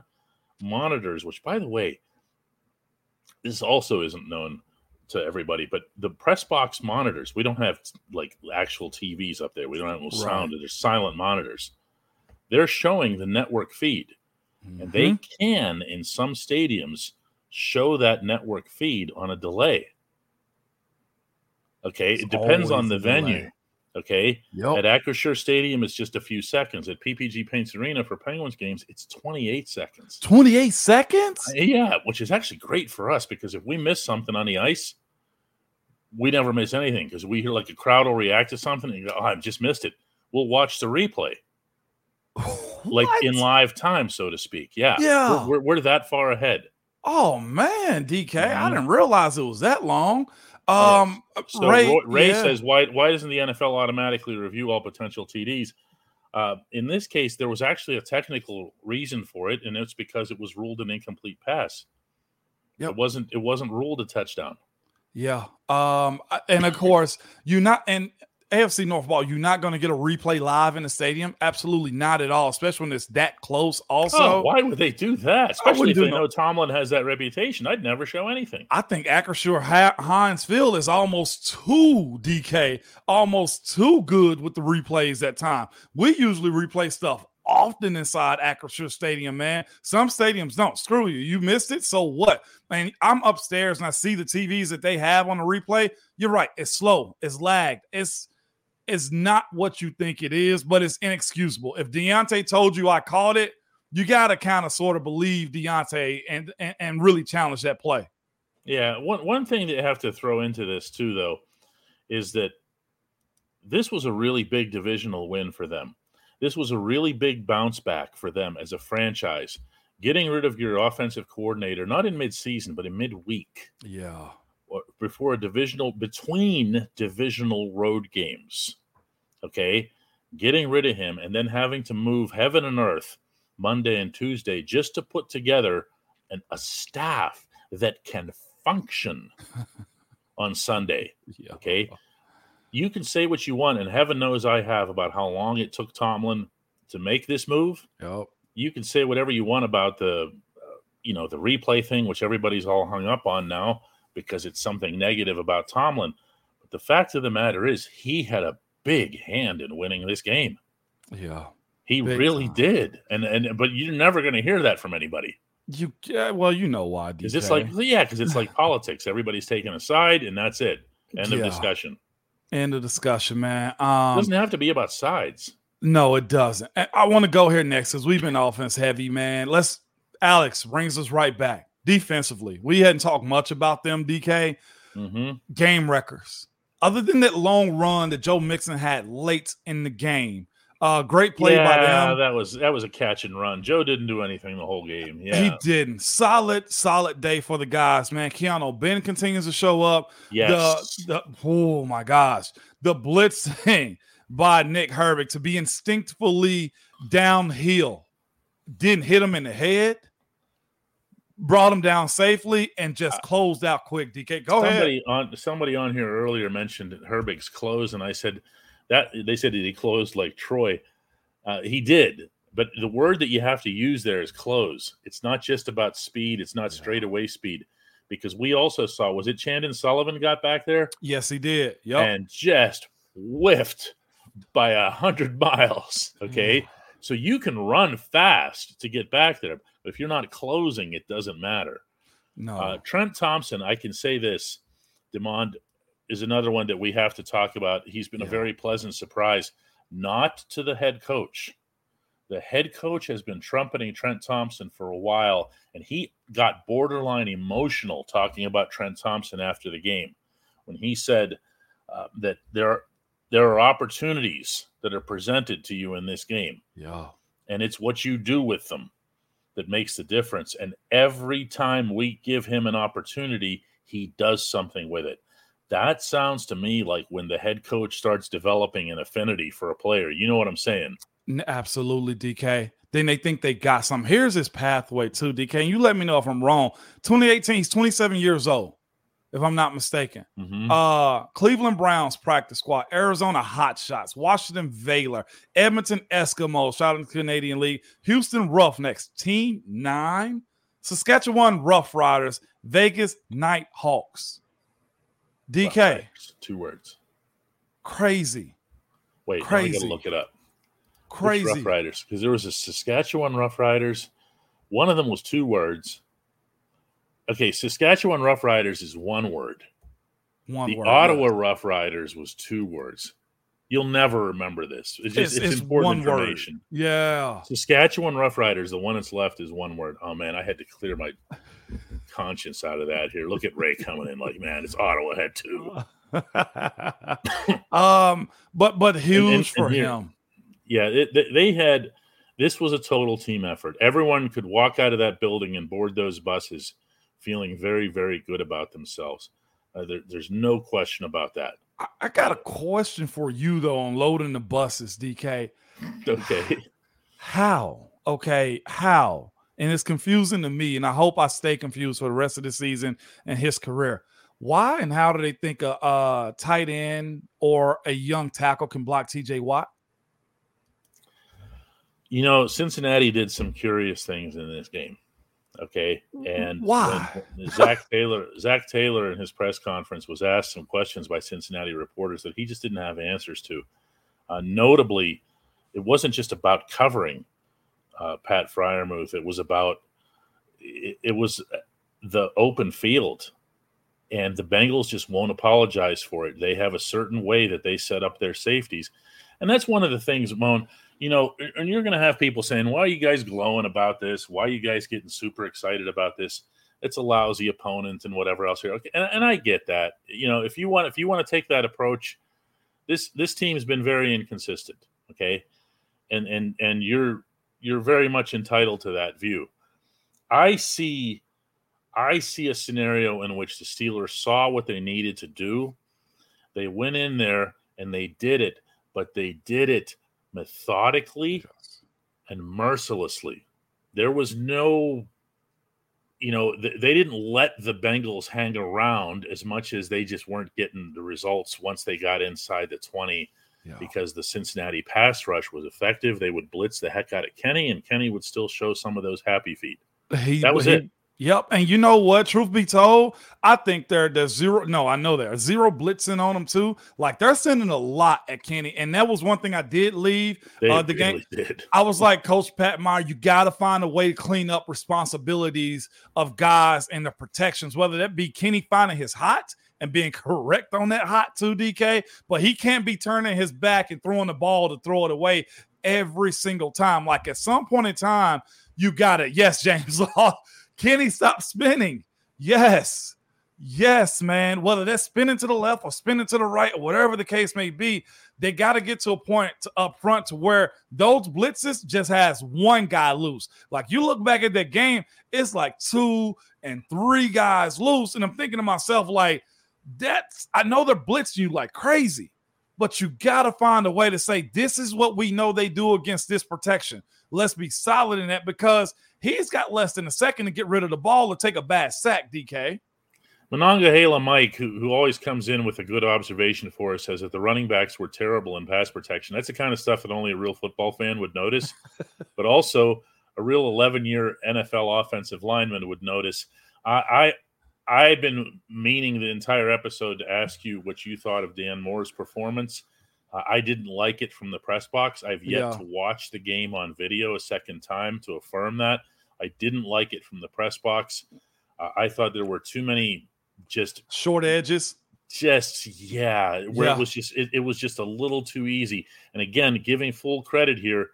monitors. Which, by the way, this also isn't known to everybody, but the press box monitors, we don't have like actual TVs up there. We don't have no sound. Right. There's silent monitors. They're showing the network feed. Mm-hmm. And they mm-hmm. can, in some stadiums, show that network feed on a delay. Okay. It's it depends on the venue. Delay. Okay. Yep. At Acrisure Stadium, it's just a few seconds. At PPG Paints Arena for Penguins games, it's 28 seconds.
28 seconds?
Uh, yeah, which is actually great for us because if we miss something on the ice, we never miss anything because we hear like a crowd will react to something and go, oh, I've just missed it. We'll watch the replay. like in live time, so to speak. Yeah,
Yeah.
we're, we're, we're that far ahead.
Oh man, DK, I
Mhm.
didn't realize it was that long. Um,
So
Ray,
Ray, Ray
yeah.
says, "Why why doesn't the NFL automatically review all potential TDs?" Uh, in this case, there was actually a technical reason for it, and it's because it was ruled an incomplete pass.
Yep.
It wasn't. It wasn't ruled a touchdown.
Yeah. Um, and of course, you're not and AFC North ball, you're not going to get a replay live in the stadium. Absolutely not at all, especially when it's that close. Also,
oh, why would they do that? Especially if they
no-
know Tomlin has that reputation. I'd never show anything.
I think Hi- Heinz Field is almost too DK, almost too good with the replays at time. We usually replay stuff often inside Acrisure Stadium, man. Some stadiums don't. Screw you. You missed it. So what? Man, I'm upstairs and I see the TVs that they have on the replay. You're right. It's slow. It's lagged. It's it's not what you think it is, but it's inexcusable. If Diontae told you I called it, you got to kind of sort of believe Diontae and, and and really challenge that play.
Yeah, one one thing that you have to throw into this too, though, is that this was a really big divisional win for them. This was a really big bounce back for them as a franchise. Getting rid of your offensive coordinator, not in midseason, but in midweek,
Yeah.
Or before a divisional between divisional road games. Okay, getting rid of him and then having to move heaven and earth Monday and Tuesday just to put together an, a staff that can function on Sunday.
Yeah.
Okay, you can say what you want, and heaven knows I have about how long it took Tomlin to make this move.
Yep.
You can say whatever you want about the, uh, you know, the replay thing, which everybody's all hung up on now because it's something negative about Tomlin. But the fact of the matter is, he had a big hand in winning this game.
Yeah.
He
Big
really
time.
did, and and but you're never going to hear that from anybody.
You yeah, well, you know why.
Because
it's
like yeah? Because it's like politics. Everybody's taking a side, and that's it. End of discussion.
end of discussion, man?
It
Um,
doesn't have to be about sides.
no, it doesn't. I want to go here next because we've been offense heavy, man. Let's Alex brings us right back defensively. We hadn't talked much about them, DK.
hmm
Game records. Other than that long run that Joe Mixon had late in the game, uh, great play
yeah,
by them.
that was that was a catch and run. Joe didn't do anything the whole game. Yeah,
He didn't. Solid, solid day for the guys, man. Keanu Ben continues to show up.
yes,
The, the oh my gosh, the blitzing by Nick Herbig to be instinctively downhill, didn't hit him in the head, brought him down safely, and just closed out quick. DK, go ahead.
somebody on somebody on here earlier mentioned Herbig's close, and I said that they said that he closed like Troy. Uh, he did, but the word that you have to use there is close. It's not just about speed. It's not straightaway speed, because we also saw was it Chandon Sullivan got back there
Yes, he did. Yep.
and just whiffed by a hundred miles. Okay. So you can run fast to get back there, if you're not closing, it doesn't matter.
no.
Uh, Trent Thompson, I can say this, Demond is another one that we have to talk about. He's been a very pleasant surprise, not to the head coach. The head coach has been trumpeting Trent Thompson for a while, and he got borderline emotional talking about Trent Thompson after the game when he said uh, that there are, there are opportunities that are presented to you in this game
yeah.
and it's what you do with them that makes the difference. And every time we give him an opportunity, he does something with it. That sounds to me like when the head coach starts developing an affinity for a player. You know what I'm saying?
Absolutely, DK. Then they think they got some. Here's his pathway too, DK. And you let me know if I'm wrong. 2018, he's 27 years old, if I'm not mistaken.
Mhm.
Uh, Cleveland Browns practice squad, Arizona Hot Shots, Washington Valor, Edmonton Eskimos, shout out to the Canadian League, Houston Roughnecks, Team Nine, Saskatchewan Roughriders, Vegas Night Hawks. DK,
two words.
crazy,
Wait, now I
Crazy.
gotta look it up. Which
crazy.
Rough Riders, because there was a Saskatchewan Roughriders. One of them was two words. Okay, Saskatchewan Roughriders is one word.
One
the
word.
Ottawa Rough Riders was two words. You'll never remember this. It's just it's, important
one word. Yeah.
Saskatchewan Roughriders, the one that's left is one word. Oh man, I had to clear my conscience out of that here. Look at Ray coming in like, man, it's Ottawa had two.
um, but but huge
and-
for
and here-
him.
Yeah, it, they, they had This was a total team effort. Everyone could walk out of that building and board those buses feeling very, very good about themselves. Uh, there, there's no question about that.
I, I got a question for you though on loading the buses, DK.
Okay.
How? Okay, how? And it's confusing to me, and I hope I stay confused for the rest of the season and his career. Why and how do they think a, a tight end or a young tackle can block TJ Watt?
You know, Cincinnati did some curious things in this game. Okay, and
why?
Zac Taylor, Zac Taylor in his press conference was asked some questions by Cincinnati reporters that he just didn't have answers to. Uh, notably, it wasn't just about covering uh, Pat Freiermuth; it was about it, it was the open field. And the Bengals just won't apologize for it. They have a certain way that they set up their safeties, and that's one of the things, Moan you know, and you're going to have people saying, "Why are you guys glowing about this? Why are you guys getting super excited about this? It's a lousy opponent and whatever else here." Okay, and, and I get that. You know, if you want, if you want to take that approach, this this team's been very inconsistent. Okay, and and and you're you're very much entitled to that view. I see, I see a scenario in which the Steelers saw what they needed to do. They went in there and they did it, but they did it methodically and mercilessly. There was no, you know, th- they didn't let the Bengals hang around as much as they just weren't getting the results once they got inside the 20 yeah. because the Cincinnati pass rush was effective. They would blitz the heck out of Kenny, and Kenny would still show some of those happy feet. He, that was
he,
it.
Yep. And you know what? Truth be told, I think they're there's zero. No, I know there zero blitzing on them too. Like they're sending a lot at Kenny. And that was one thing I did leave uh, the
really
game.
Did.
I was like, Coach Pat Meyer, you got to find a way to clean up responsibilities of guys and the protections, whether that be Kenny finding his hot and being correct on that hot too, DK. But he can't be turning his back and throwing the ball to throw it away every single time. Like at some point in time, you got it. Yes, James Law. Kenny stop spinning? Yes. Yes, man. Whether they're spinning to the left or spinning to the right or whatever the case may be, they got to get to a point to, up front to where those blitzes just has one guy loose. Like you look back at that game, it's like two and three guys loose. And I'm thinking to myself, like, that's I know they're blitzing you like crazy, but you got to find a way to say, this is what we know they do against this protection. Let's be solid in that because he's got less than a second to get rid of the ball or take a bad sack, DK.
Monongahela Mike, who, who always comes in with a good observation for us, says that the running backs were terrible in pass protection. That's the kind of stuff that only a real football fan would notice, but also a real 11 year NFL offensive lineman would notice. I, I I've been meaning the entire episode to ask you what you thought of Dan Moore's performance. Uh, I didn't like it from the press box. I've yet yeah. to watch the game on video a second time to affirm that. I didn't like it from the press box. Uh, I thought there were too many just
short edges.
Just yeah, where yeah. it was just it, it was just a little too easy. And again, giving full credit here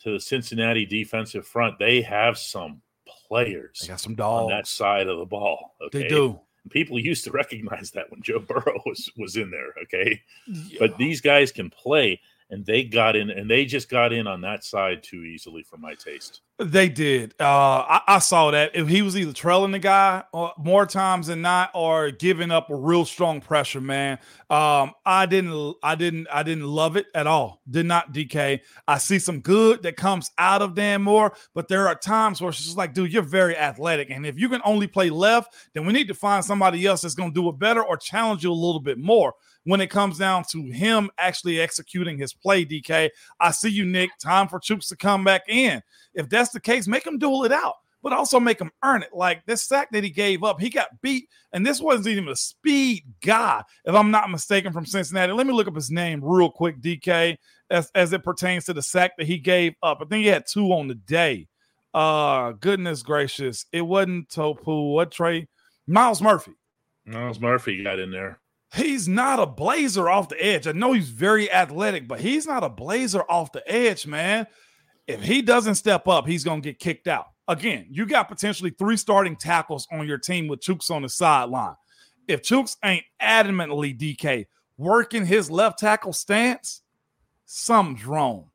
to the Cincinnati defensive front, they have some players.
They got some dogs
on that side of the ball.
Okay? They do
people used to recognize that when Joe Burrow was was in there. Okay, yeah. but these guys can play, and they got in, and they just got in on that side too easily for my taste.
They did. Uh, I, I, saw that. If he was either trailing the guy or, more times than not, or giving up a real strong pressure, man. Um, I didn't. I didn't. I didn't love it at all. Did not DK. I see some good that comes out of Dan Moore, but there are times where it's just like, dude, you're very athletic, and if you can only play left, then we need to find somebody else that's going to do it better or challenge you a little bit more when it comes down to him actually executing his play, DK. I see you, Nick. Time for Chuks to come back in. If that's the case, make him duel it out, but also make him earn it. Like this sack that he gave up, he got beat, and this wasn't even a speed guy, if I'm not mistaken, from Cincinnati. Let me look up his name real quick, DK, as, as it pertains to the sack that he gave up. I think he had two on the day. Uh, goodness gracious, it wasn't Tupou. What Trey? Myles Murphy.
Myles Murphy got in there
he's not a blazer off the edge. I know he's very athletic, but he's not a blazer off the edge, man. If he doesn't step up, he's going to get kicked out. Again, you got potentially three starting tackles on your team with Chuks on the sideline. If Chuks ain't adamantly DK working his left tackle stance, something's wrong.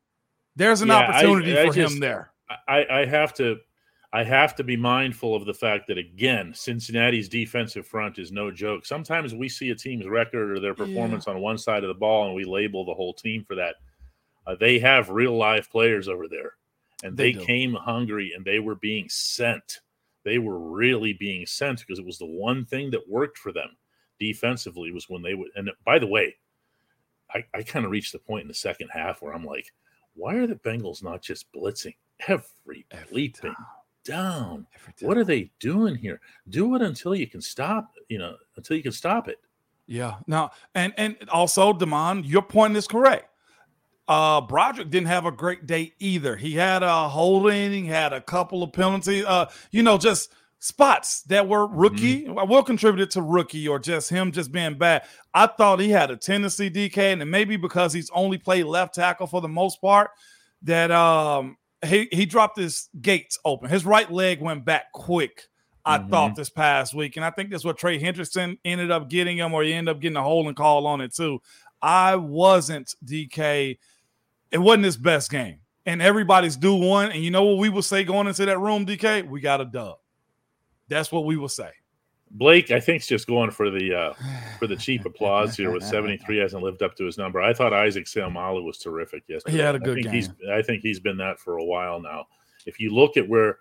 There's an
Yeah,
opportunity
I- I
for
just-
him there.
I, I have to I have to be mindful of the fact that again, Cincinnati's defensive front is no joke. Sometimes we see a team's record or their performance on one side of the ball and we label the whole team for that. Uh, they have real live players over there, and
They
they, came hungry and they were being sent. They were really being sent because it was the one thing that worked for them defensively was when they would. And by the way, I, I kind of reached the point in the second half where I'm like, why are the Bengals not just blitzing every
Every
bleeping
time.
Down? What are they doing here? Do it until you can stop. You know, until you can stop it.
Yeah. Now, and and also, Demond, your point is correct. Uh Broderick didn't have a great day either. He had a holding, he had a couple of penalties, uh, you know, just spots that were rookie, well contributed to rookie or just him just being bad. I thought he had a tendency, DK, and maybe because he's only played left tackle for the most part, that um he he dropped his gates open. His right leg went back quick. I
Mhm.
thought this past week, and I think that's what Trey Hendrickson ended up getting him, or he ended up getting a holding call on it too. I wasn't DK. It wasn't his best game, and everybody's due one. And you know what we will say going into that room, DK? We got a dub. That's what we will say.
Blake, I think, is just going for the uh, for the cheap applause here with 73 hasn't lived up to his number. I thought Isaac Seumalo was terrific yesterday.
He had a good
think He's,
game.
I think he's been that for a while now. If you look at where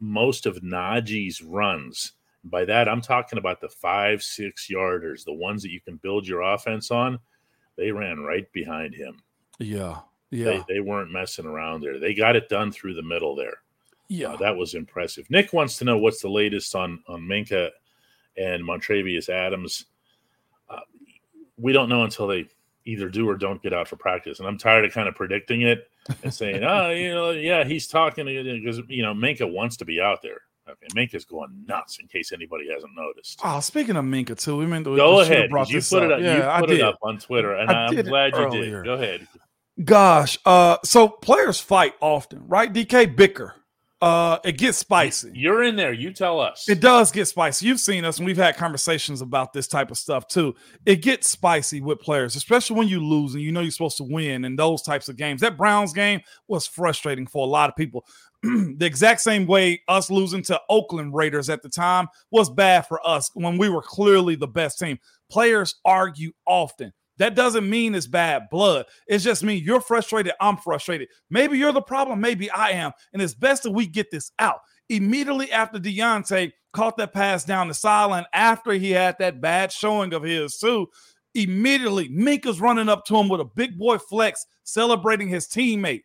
most of Najee's runs, by that I'm talking about the five, six yarders, the ones that you can build your offense on, they ran right behind him.
Yeah,
They,
yeah,
they weren't messing around there. They got it done through the middle there.
yeah.
Uh, that was impressive. Nick wants to know what's the latest on on Minkah and Montravius Adams. Uh, we don't know until they either do or don't get out for practice, and I'm tired of kind of predicting it and saying, "Oh, you know, yeah, he's talking because you know Minkah wants to be out there." Okay, Minkah's going nuts. In case anybody hasn't noticed,
Oh, speaking of Minkah too, we meant to
go
we should have
ahead. You put it
up.
up.
Yeah,
you
I
put
did.
it up on Twitter, and
I
I'm glad you did. Go ahead.
Gosh, uh, so players fight often, right? DK bicker. Uh, it gets spicy.
You're in there. You tell us.
It does get spicy. You've seen us, and we've had conversations about this type of stuff too. It gets spicy with players, especially when you lose and you know you're supposed to win in those types of games. That Browns game was frustrating for a lot of people. the exact same way us losing to Oakland Raiders at the time was bad for us when we were clearly the best team. Players argue often. That doesn't mean it's bad blood. It's just mean you're frustrated. I'm frustrated. Maybe you're the problem. Maybe I am. And it's best that we get this out. Immediately after Diontae caught that pass down the sideline, after he had that bad showing of his too, immediately Minkah's running up to him with a big boy flex, celebrating his teammate.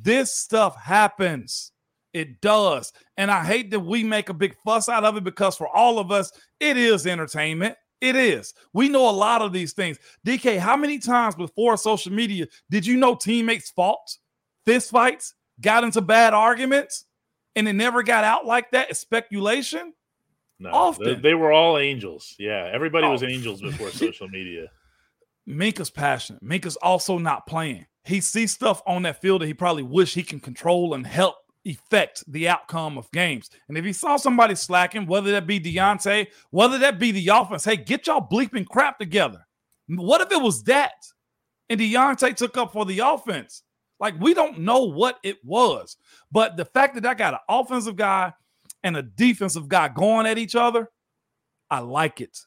This stuff happens. It does. And I hate that we make a big fuss out of it because for all of us, it is entertainment. It is. We know a lot of these things. DK, how many times before social media did you know teammates fought, fist fights, got into bad arguments, and it never got out like that? It's speculation.
No,
Often.
They, they were all angels. Yeah, everybody was
Oh.
angels before social media.
Minkah's passionate. Minkah's also not playing. He sees stuff on that field that he probably wish he can control and help affect the outcome of games. And if he saw somebody slacking, whether that be Diontae, whether that be the offense, hey, get y'all bleeping crap together. What if it was that? And Diontae took up for the offense. Like we don't know what it was. But the fact that I got an offensive guy and a defensive guy going at each other, I like it.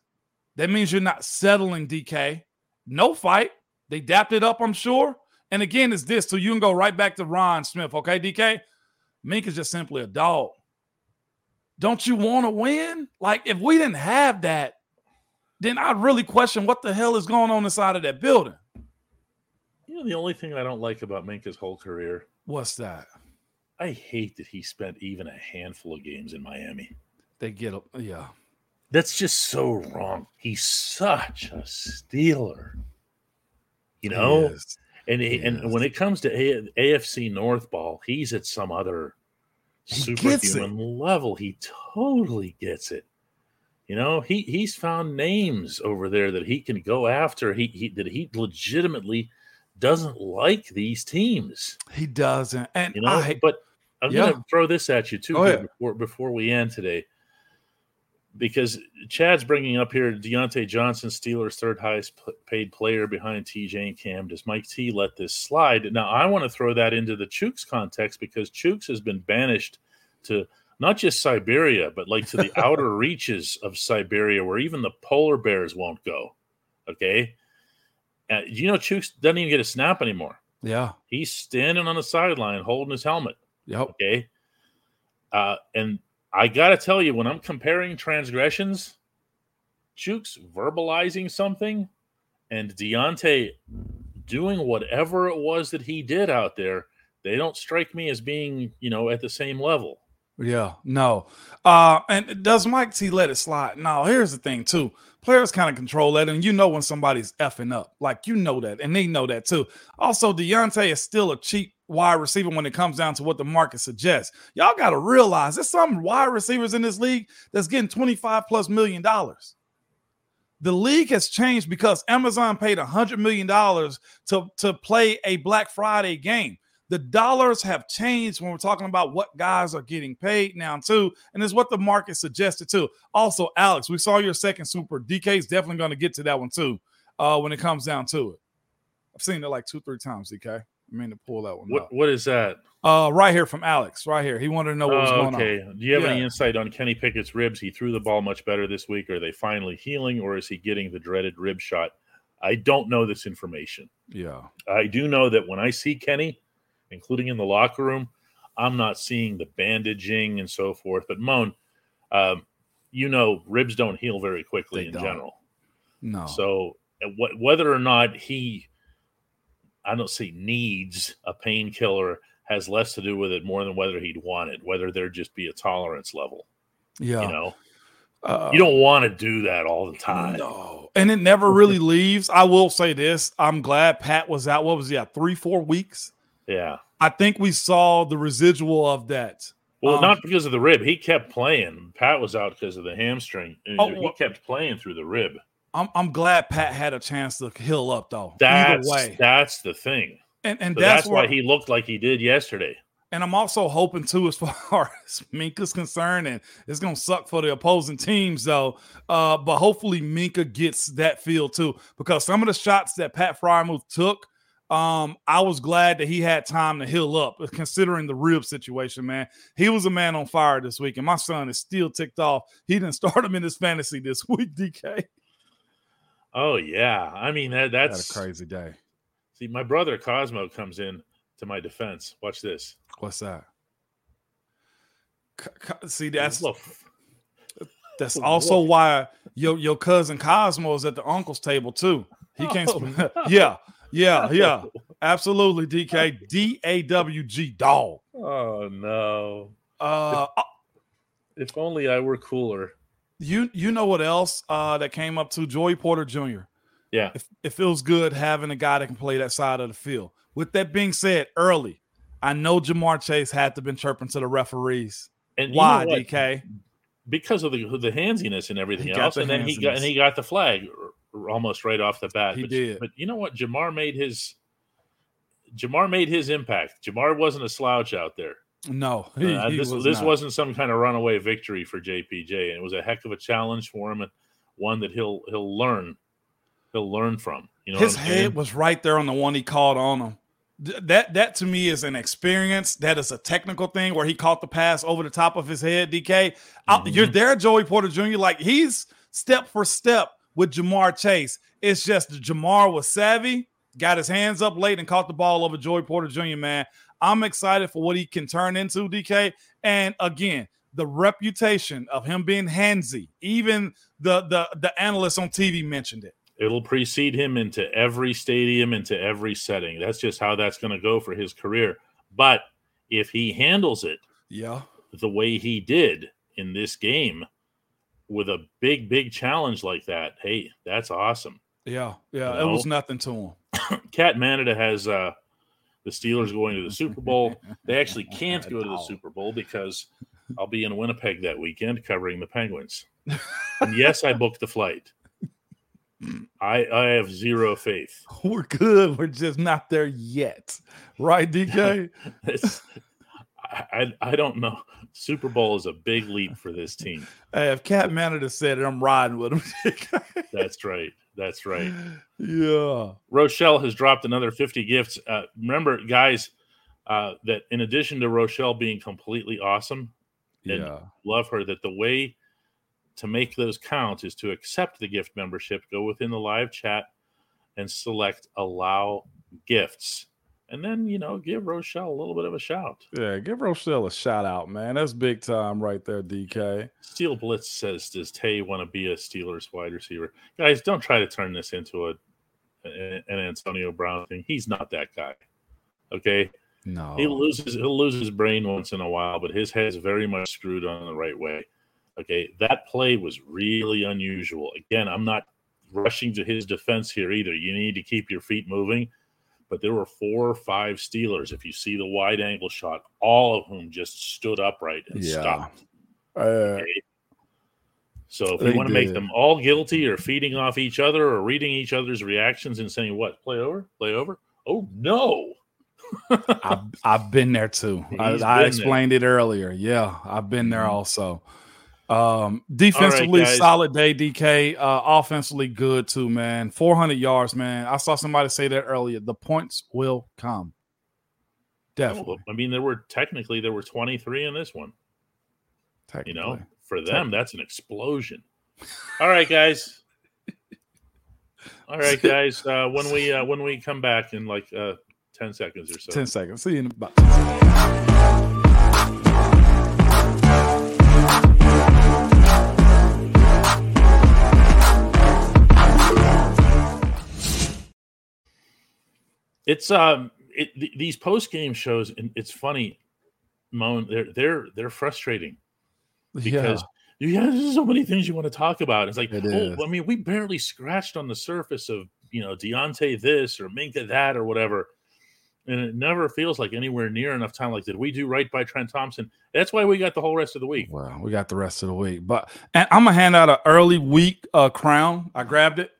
That means you're not settling, DK. No fight. They dapped it up, I'm sure. And again, it's this. So you can go right back to Ron Smith. Okay, DK? Mink is just simply a dog. Don't you want to win? Like, if we didn't have that, then I'd really question what the hell is going on inside of that building.
You know, the only thing I don't like about Minkah's whole career,
What's that?
I hate that he spent even a handful of games in Miami.
They get up. Yeah.
That's just so wrong. He's such a Steeler. You know. And he, and when it comes to a- AFC North ball, he's at some other
He
superhuman level. He totally gets it. You know, he he's found names over there that he can go after. He, he that he legitimately doesn't like these teams.
he doesn't. And
You know,
I
but I'm
Yeah.
gonna throw this at you too here
ahead.
before before we end today. Because Chad's bringing up here Diontae Johnson, Steelers' third highest paid player behind TJ and Cam. Does Mike T let this slide? Now, I want to throw that into the Chuks context because Chuks has been banished to not just Siberia, but like to the outer reaches of Siberia where even the polar bears won't go. Okay. Uh, you know, Chuks doesn't even get a snap anymore.
Yeah.
He's standing on the sideline holding his helmet.
Yep.
Okay. Uh, and I got to tell you, when I'm comparing transgressions, Chuks verbalizing something and Diontae doing whatever it was that he did out there, they don't strike me as being, you know, at the same level.
Yeah, no. Uh, and does Mike T let it slide? No, here's the thing, too. Players kind of control that, and you know when somebody's effing up. Like you know that, and they know that too. Also, Diontae is still a cheap wide receiver when it comes down to what the market suggests. Y'all got to realize there's some wide receivers in this league that's getting 25 plus million dollars. The league has changed because Amazon paid $100 million to, to play a Black Friday game. The dollars have changed when we're talking about what guys are getting paid now, too. And it's what the market suggested, too. Also, Alex, we saw your second super. DK is definitely going to get to that one, too, uh, when it comes down to it. I've seen it like two, three times, DK. I mean to pull that one.
What
up.
what is that?
Uh, right here from Alex. Right here. He wanted to know what was
Oh,
going
okay.
on. Okay.
Do you have any insight on Kenny Pickett's ribs? He threw the ball much better this week. Are they finally healing, or is he getting the dreaded rib shot? I don't know this information.
Yeah.
I do know that when I see Kenny, including in the locker room, I'm not seeing the bandaging and so forth. But Moan, um, you know, ribs don't heal very quickly
They
in
don't.
general.
No.
So uh, wh- whether or not he, I don't say needs a painkiller, has less to do with it more than whether he'd want it. Whether there just be a tolerance level.
yeah.
You know,
Uh,
you don't want to do that all the time.
No. And it never really leaves. I will say this. I'm glad Pat was out. What was he at? Three, four weeks?
Yeah.
I think we saw the residual of that.
Well,
Um,
not because of the rib. He kept playing. Pat was out because of the hamstring.
Oh,
he kept playing through the rib.
I'm, I'm glad Pat had a chance to heal up though.
That's that's the thing.
And and
So
that's,
that's, why he looked like he did yesterday.
And I'm also hoping too, as far as Minkah's concerned, and it's gonna suck for the opposing teams though. Uh, but hopefully Minkah gets that feel too, because some of the shots that Pat Freiermuth took, um, I was glad that he had time to heal up, considering the rib situation. Man, he was a man on fire this week, and my son is still ticked off. He didn't start him in his fantasy this week. DK
Oh yeah, I mean that
had a crazy day.
see. My brother Cosmo comes in to my defense. Watch this.
What's that? C- See, that's
Look,
That's also why your your cousin Cosmo is at the uncle's table too. He can't.
Oh,
sp- yeah, yeah, yeah. Absolutely, DK D A W G dog.
Oh no!
Uh,
If only I were cooler.
You you know what else uh, that came up to Joey Porter Jr.
Yeah.
It, it feels good having a guy that can play that side of the field. With that being said, early, I know Ja'Marr Chase had to been chirping to the referees.
And you know
Why. DK?
Because of the the handsiness and everything else,
the
and then he got and he got the flag almost right off the bat.
He
but,
did.
But you know what? Ja'Marr made his Ja'Marr made his impact. Ja'Marr wasn't a slouch out there.
No, he,
Uh, this
was
this
not.
wasn't some kind of runaway victory for JPJ, and it was a heck of a challenge for him, and one that he'll he'll learn he'll learn from. You know,
his
saying?
head was right there on the one he called on him. Th- That that to me is an experience. That is a technical thing where he caught the pass over the top of his head. DK,
Mhm.
you're there, Joey Porter Jr. Like he's step for step with Ja'Marr Chase. It's just Ja'Marr was savvy, got his hands up late, and caught the ball over Joey Porter Jr. Man, I'm excited for what he can turn into, DK. And again, the reputation of him being handsy, even the the the analysts on TV mentioned it.
It'll precede him into every stadium, into every setting. That's just how that's going to go for his career. But if he handles it
Yeah.
the way he did in this game with a big, big challenge like that, hey, that's awesome.
Yeah, yeah,
You
it was nothing to him.
Cat Manada has uh, the Steelers going to the Super Bowl. They actually can't go to the Super Bowl because I'll be in Winnipeg that weekend covering the Penguins. And yes, I booked the flight. I I have zero faith.
We're good. We're just not there yet, right, DK?
I, I, don't know. Super Bowl is a big leap for this team.
Hey, if Cat Manada said it, I'm riding with him.
That's right. That's right.
Yeah.
Rochelle has dropped another 50 gifts. Uh, remember, guys, uh, that in addition to Rochelle being completely awesome, and
Yeah.
love her, that the way to make those count is to accept the gift membership, go within the live chat and select allow gifts. And then, you know, give Rochelle a little bit of a shout.
Yeah. Give Rochelle a shout out, man. That's big time right there, DK.
Steel Blitz says, "Does Tay want to be a Steelers wide receiver?" Guys, don't try to turn this into a an Antonio Brown thing. He's not that guy. Okay,
No.
he loses he'll lose his brain once in a while, but his head's very much screwed on the right way. Okay, that play was really unusual. Again, I'm not rushing to his defense here either. You need to keep your feet moving. But there were four or five Steelers, if you see the wide angle shot, all of whom just stood upright and
Yeah.
stopped.
Uh,
Okay. So if
They
you want to make them all guilty or feeding off each other or reading each other's reactions and saying what play over, play over. Oh no!
I've, I've been there too. I,
He's
I
been
explained it earlier. Yeah, I've been there also. Um, defensively,
guys.
solid day, DK. Uh, offensively, good too, man. 400 yards, man. I saw somebody say that earlier. The points will come. Definitely.
I mean, there were technically there were 23 in this one. You know, for them, that's an explosion. All right, guys. All right, guys. Uh, when we uh, when we come back in like uh, 10 seconds or so.
10 seconds. See you in about.
It's um it, th- these post game shows, and it's funny, Moan. They're they're they're frustrating because you have so many things you want to talk about. It's like,
It
oh. I mean, we barely scratched on the surface of you know Diontae this or Minkah that or whatever, and it never feels like anywhere near enough time. Like, did we do right by Trent Thompson? That's why we got the whole rest of the week.
Well, we got the rest of the week, but and I'm gonna hand out an early week uh, crown. I grabbed it.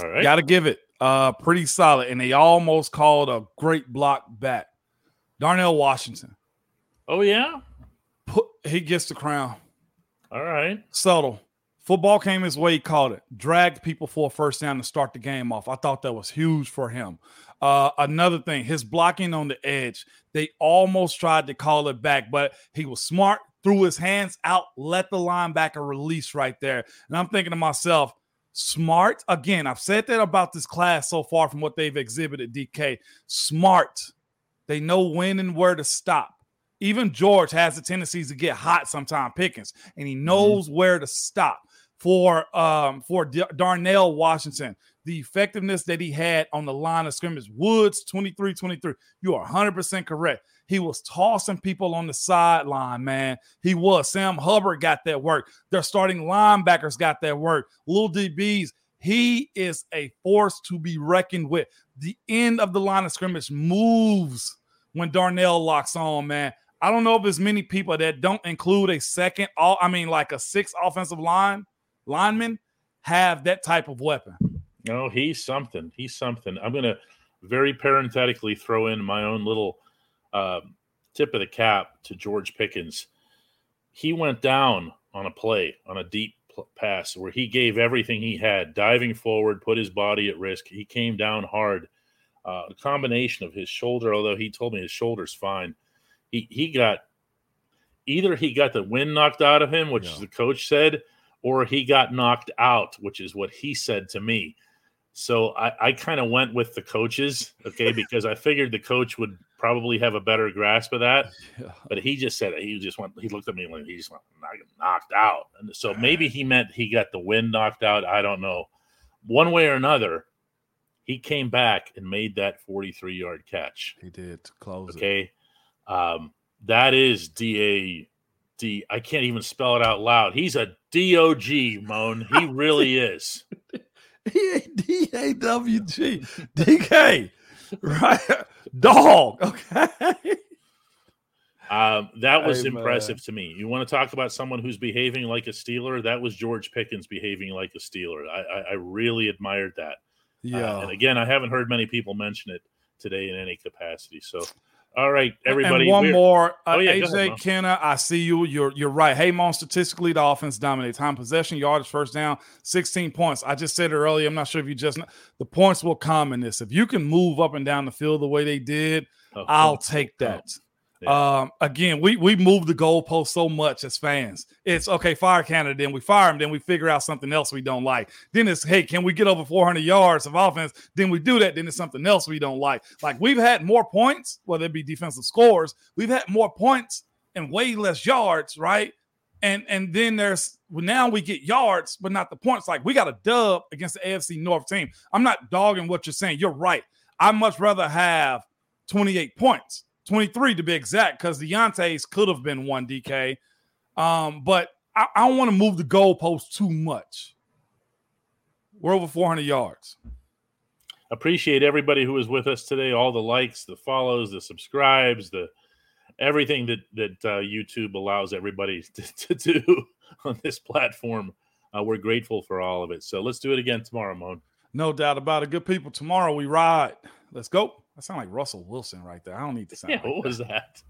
All right,
Got to give it uh pretty solid, and they almost called a great block back. Darnell Washington,
oh yeah,
put he gets the crown.
all right.
Subtle. Football came his way, he called it. Dragged people for a first down to start the game off. I thought that was huge for him. Uh, another thing, his blocking on the edge, they almost tried to call it back, but he was smart, threw his hands out, let the linebacker release right there. And I'm thinking to myself, smart. Again, I've said that about this class so far from what they've exhibited, DK. Smart. They know when and where to stop. Even George has the tendencies to get hot sometimes, Pickens, and he knows where to stop. For um for D- Darnell Washington, the effectiveness that he had on the line of scrimmage, Woods 23-23. You are 100% correct. He was tossing people on the sideline, man. He was. Sam Hubbard got that work. Their starting linebackers got that work. Little DBs. He is a force to be reckoned with. The end of the line of scrimmage moves when Darnell locks on, man. I don't know if there's many people that don't include a second, all I mean, like a six offensive line lineman have that type of weapon.
No, he's something. He's something. I'm to very parenthetically throw in my own little uh, tip of the cap to George Pickens. He went down on a play, on a deep pass where he gave everything he had, diving forward, put his body at risk. He came down hard. Uh, a combination of his shoulder, although he told me his shoulder's fine. He he got either he got the wind knocked out of him, which
Yeah.
the coach said, or he got knocked out, which is what he said to me. So I, I kind of went with the coaches, okay, because I figured the coach would probably have a better grasp of that.
Yeah.
But he just said he just went. He looked at me like he just went knocked out, and so maybe he meant he got the wind knocked out. I don't know. One way or another, he came back and made that forty-three yard catch.
He did close it.
Okay, um, that is D A D. I can't even spell it out loud. He's a D O G, Moan. He really is.
D A W G D K, right? Dog. Okay.
Um, that was
Hey,
impressive to me. You want to talk about someone who's behaving like a Steeler? That was George Pickens behaving like a Steeler. I, I, I really admired that. Uh,
Yeah.
and again, I haven't heard many people mention it today in any capacity. So All right, everybody.
And one more, uh,
Oh, yeah,
AJ
ahead,
Kenna. I see you. You're you're right. Hey, Mon, statistically, the offense dominates time possession, yardage, first down, 16 points. I just said it earlier. I'm not sure if you just the points will come in this. If you can move up and down the field the way they did, I'll take
come.
That. Um, again, we we move the goalpost so much as fans. It's okay, fire Canada, then we fire him, then we figure out something else we don't like. Then it's hey, can we get over 400 yards of offense? Then we do that. Then it's something else we don't like. Like we've had more points, whether it be defensive scores, we've had more points and way less yards, right? And and then there's well, now we get yards, but not the points. Like we got a dub against the AFC North team. I'm not dogging what you're saying. You're right. I'd much rather have 28 points, 23 to be exact, because Diontae's could have been one DK. Um, but I, I don't want to move the goalpost too much. We're over 400 yards.
appreciate everybody who was with us today all the likes the follows the subscribes the everything that that uh, youtube allows everybody to, to do on this platform uh, we're grateful for all of it so let's do it again tomorrow Moan.
No doubt about it. Good people. Tomorrow we ride. Let's go. That sound like Russell Wilson right there. I don't need to sound.
yeah
like
what
that.
was that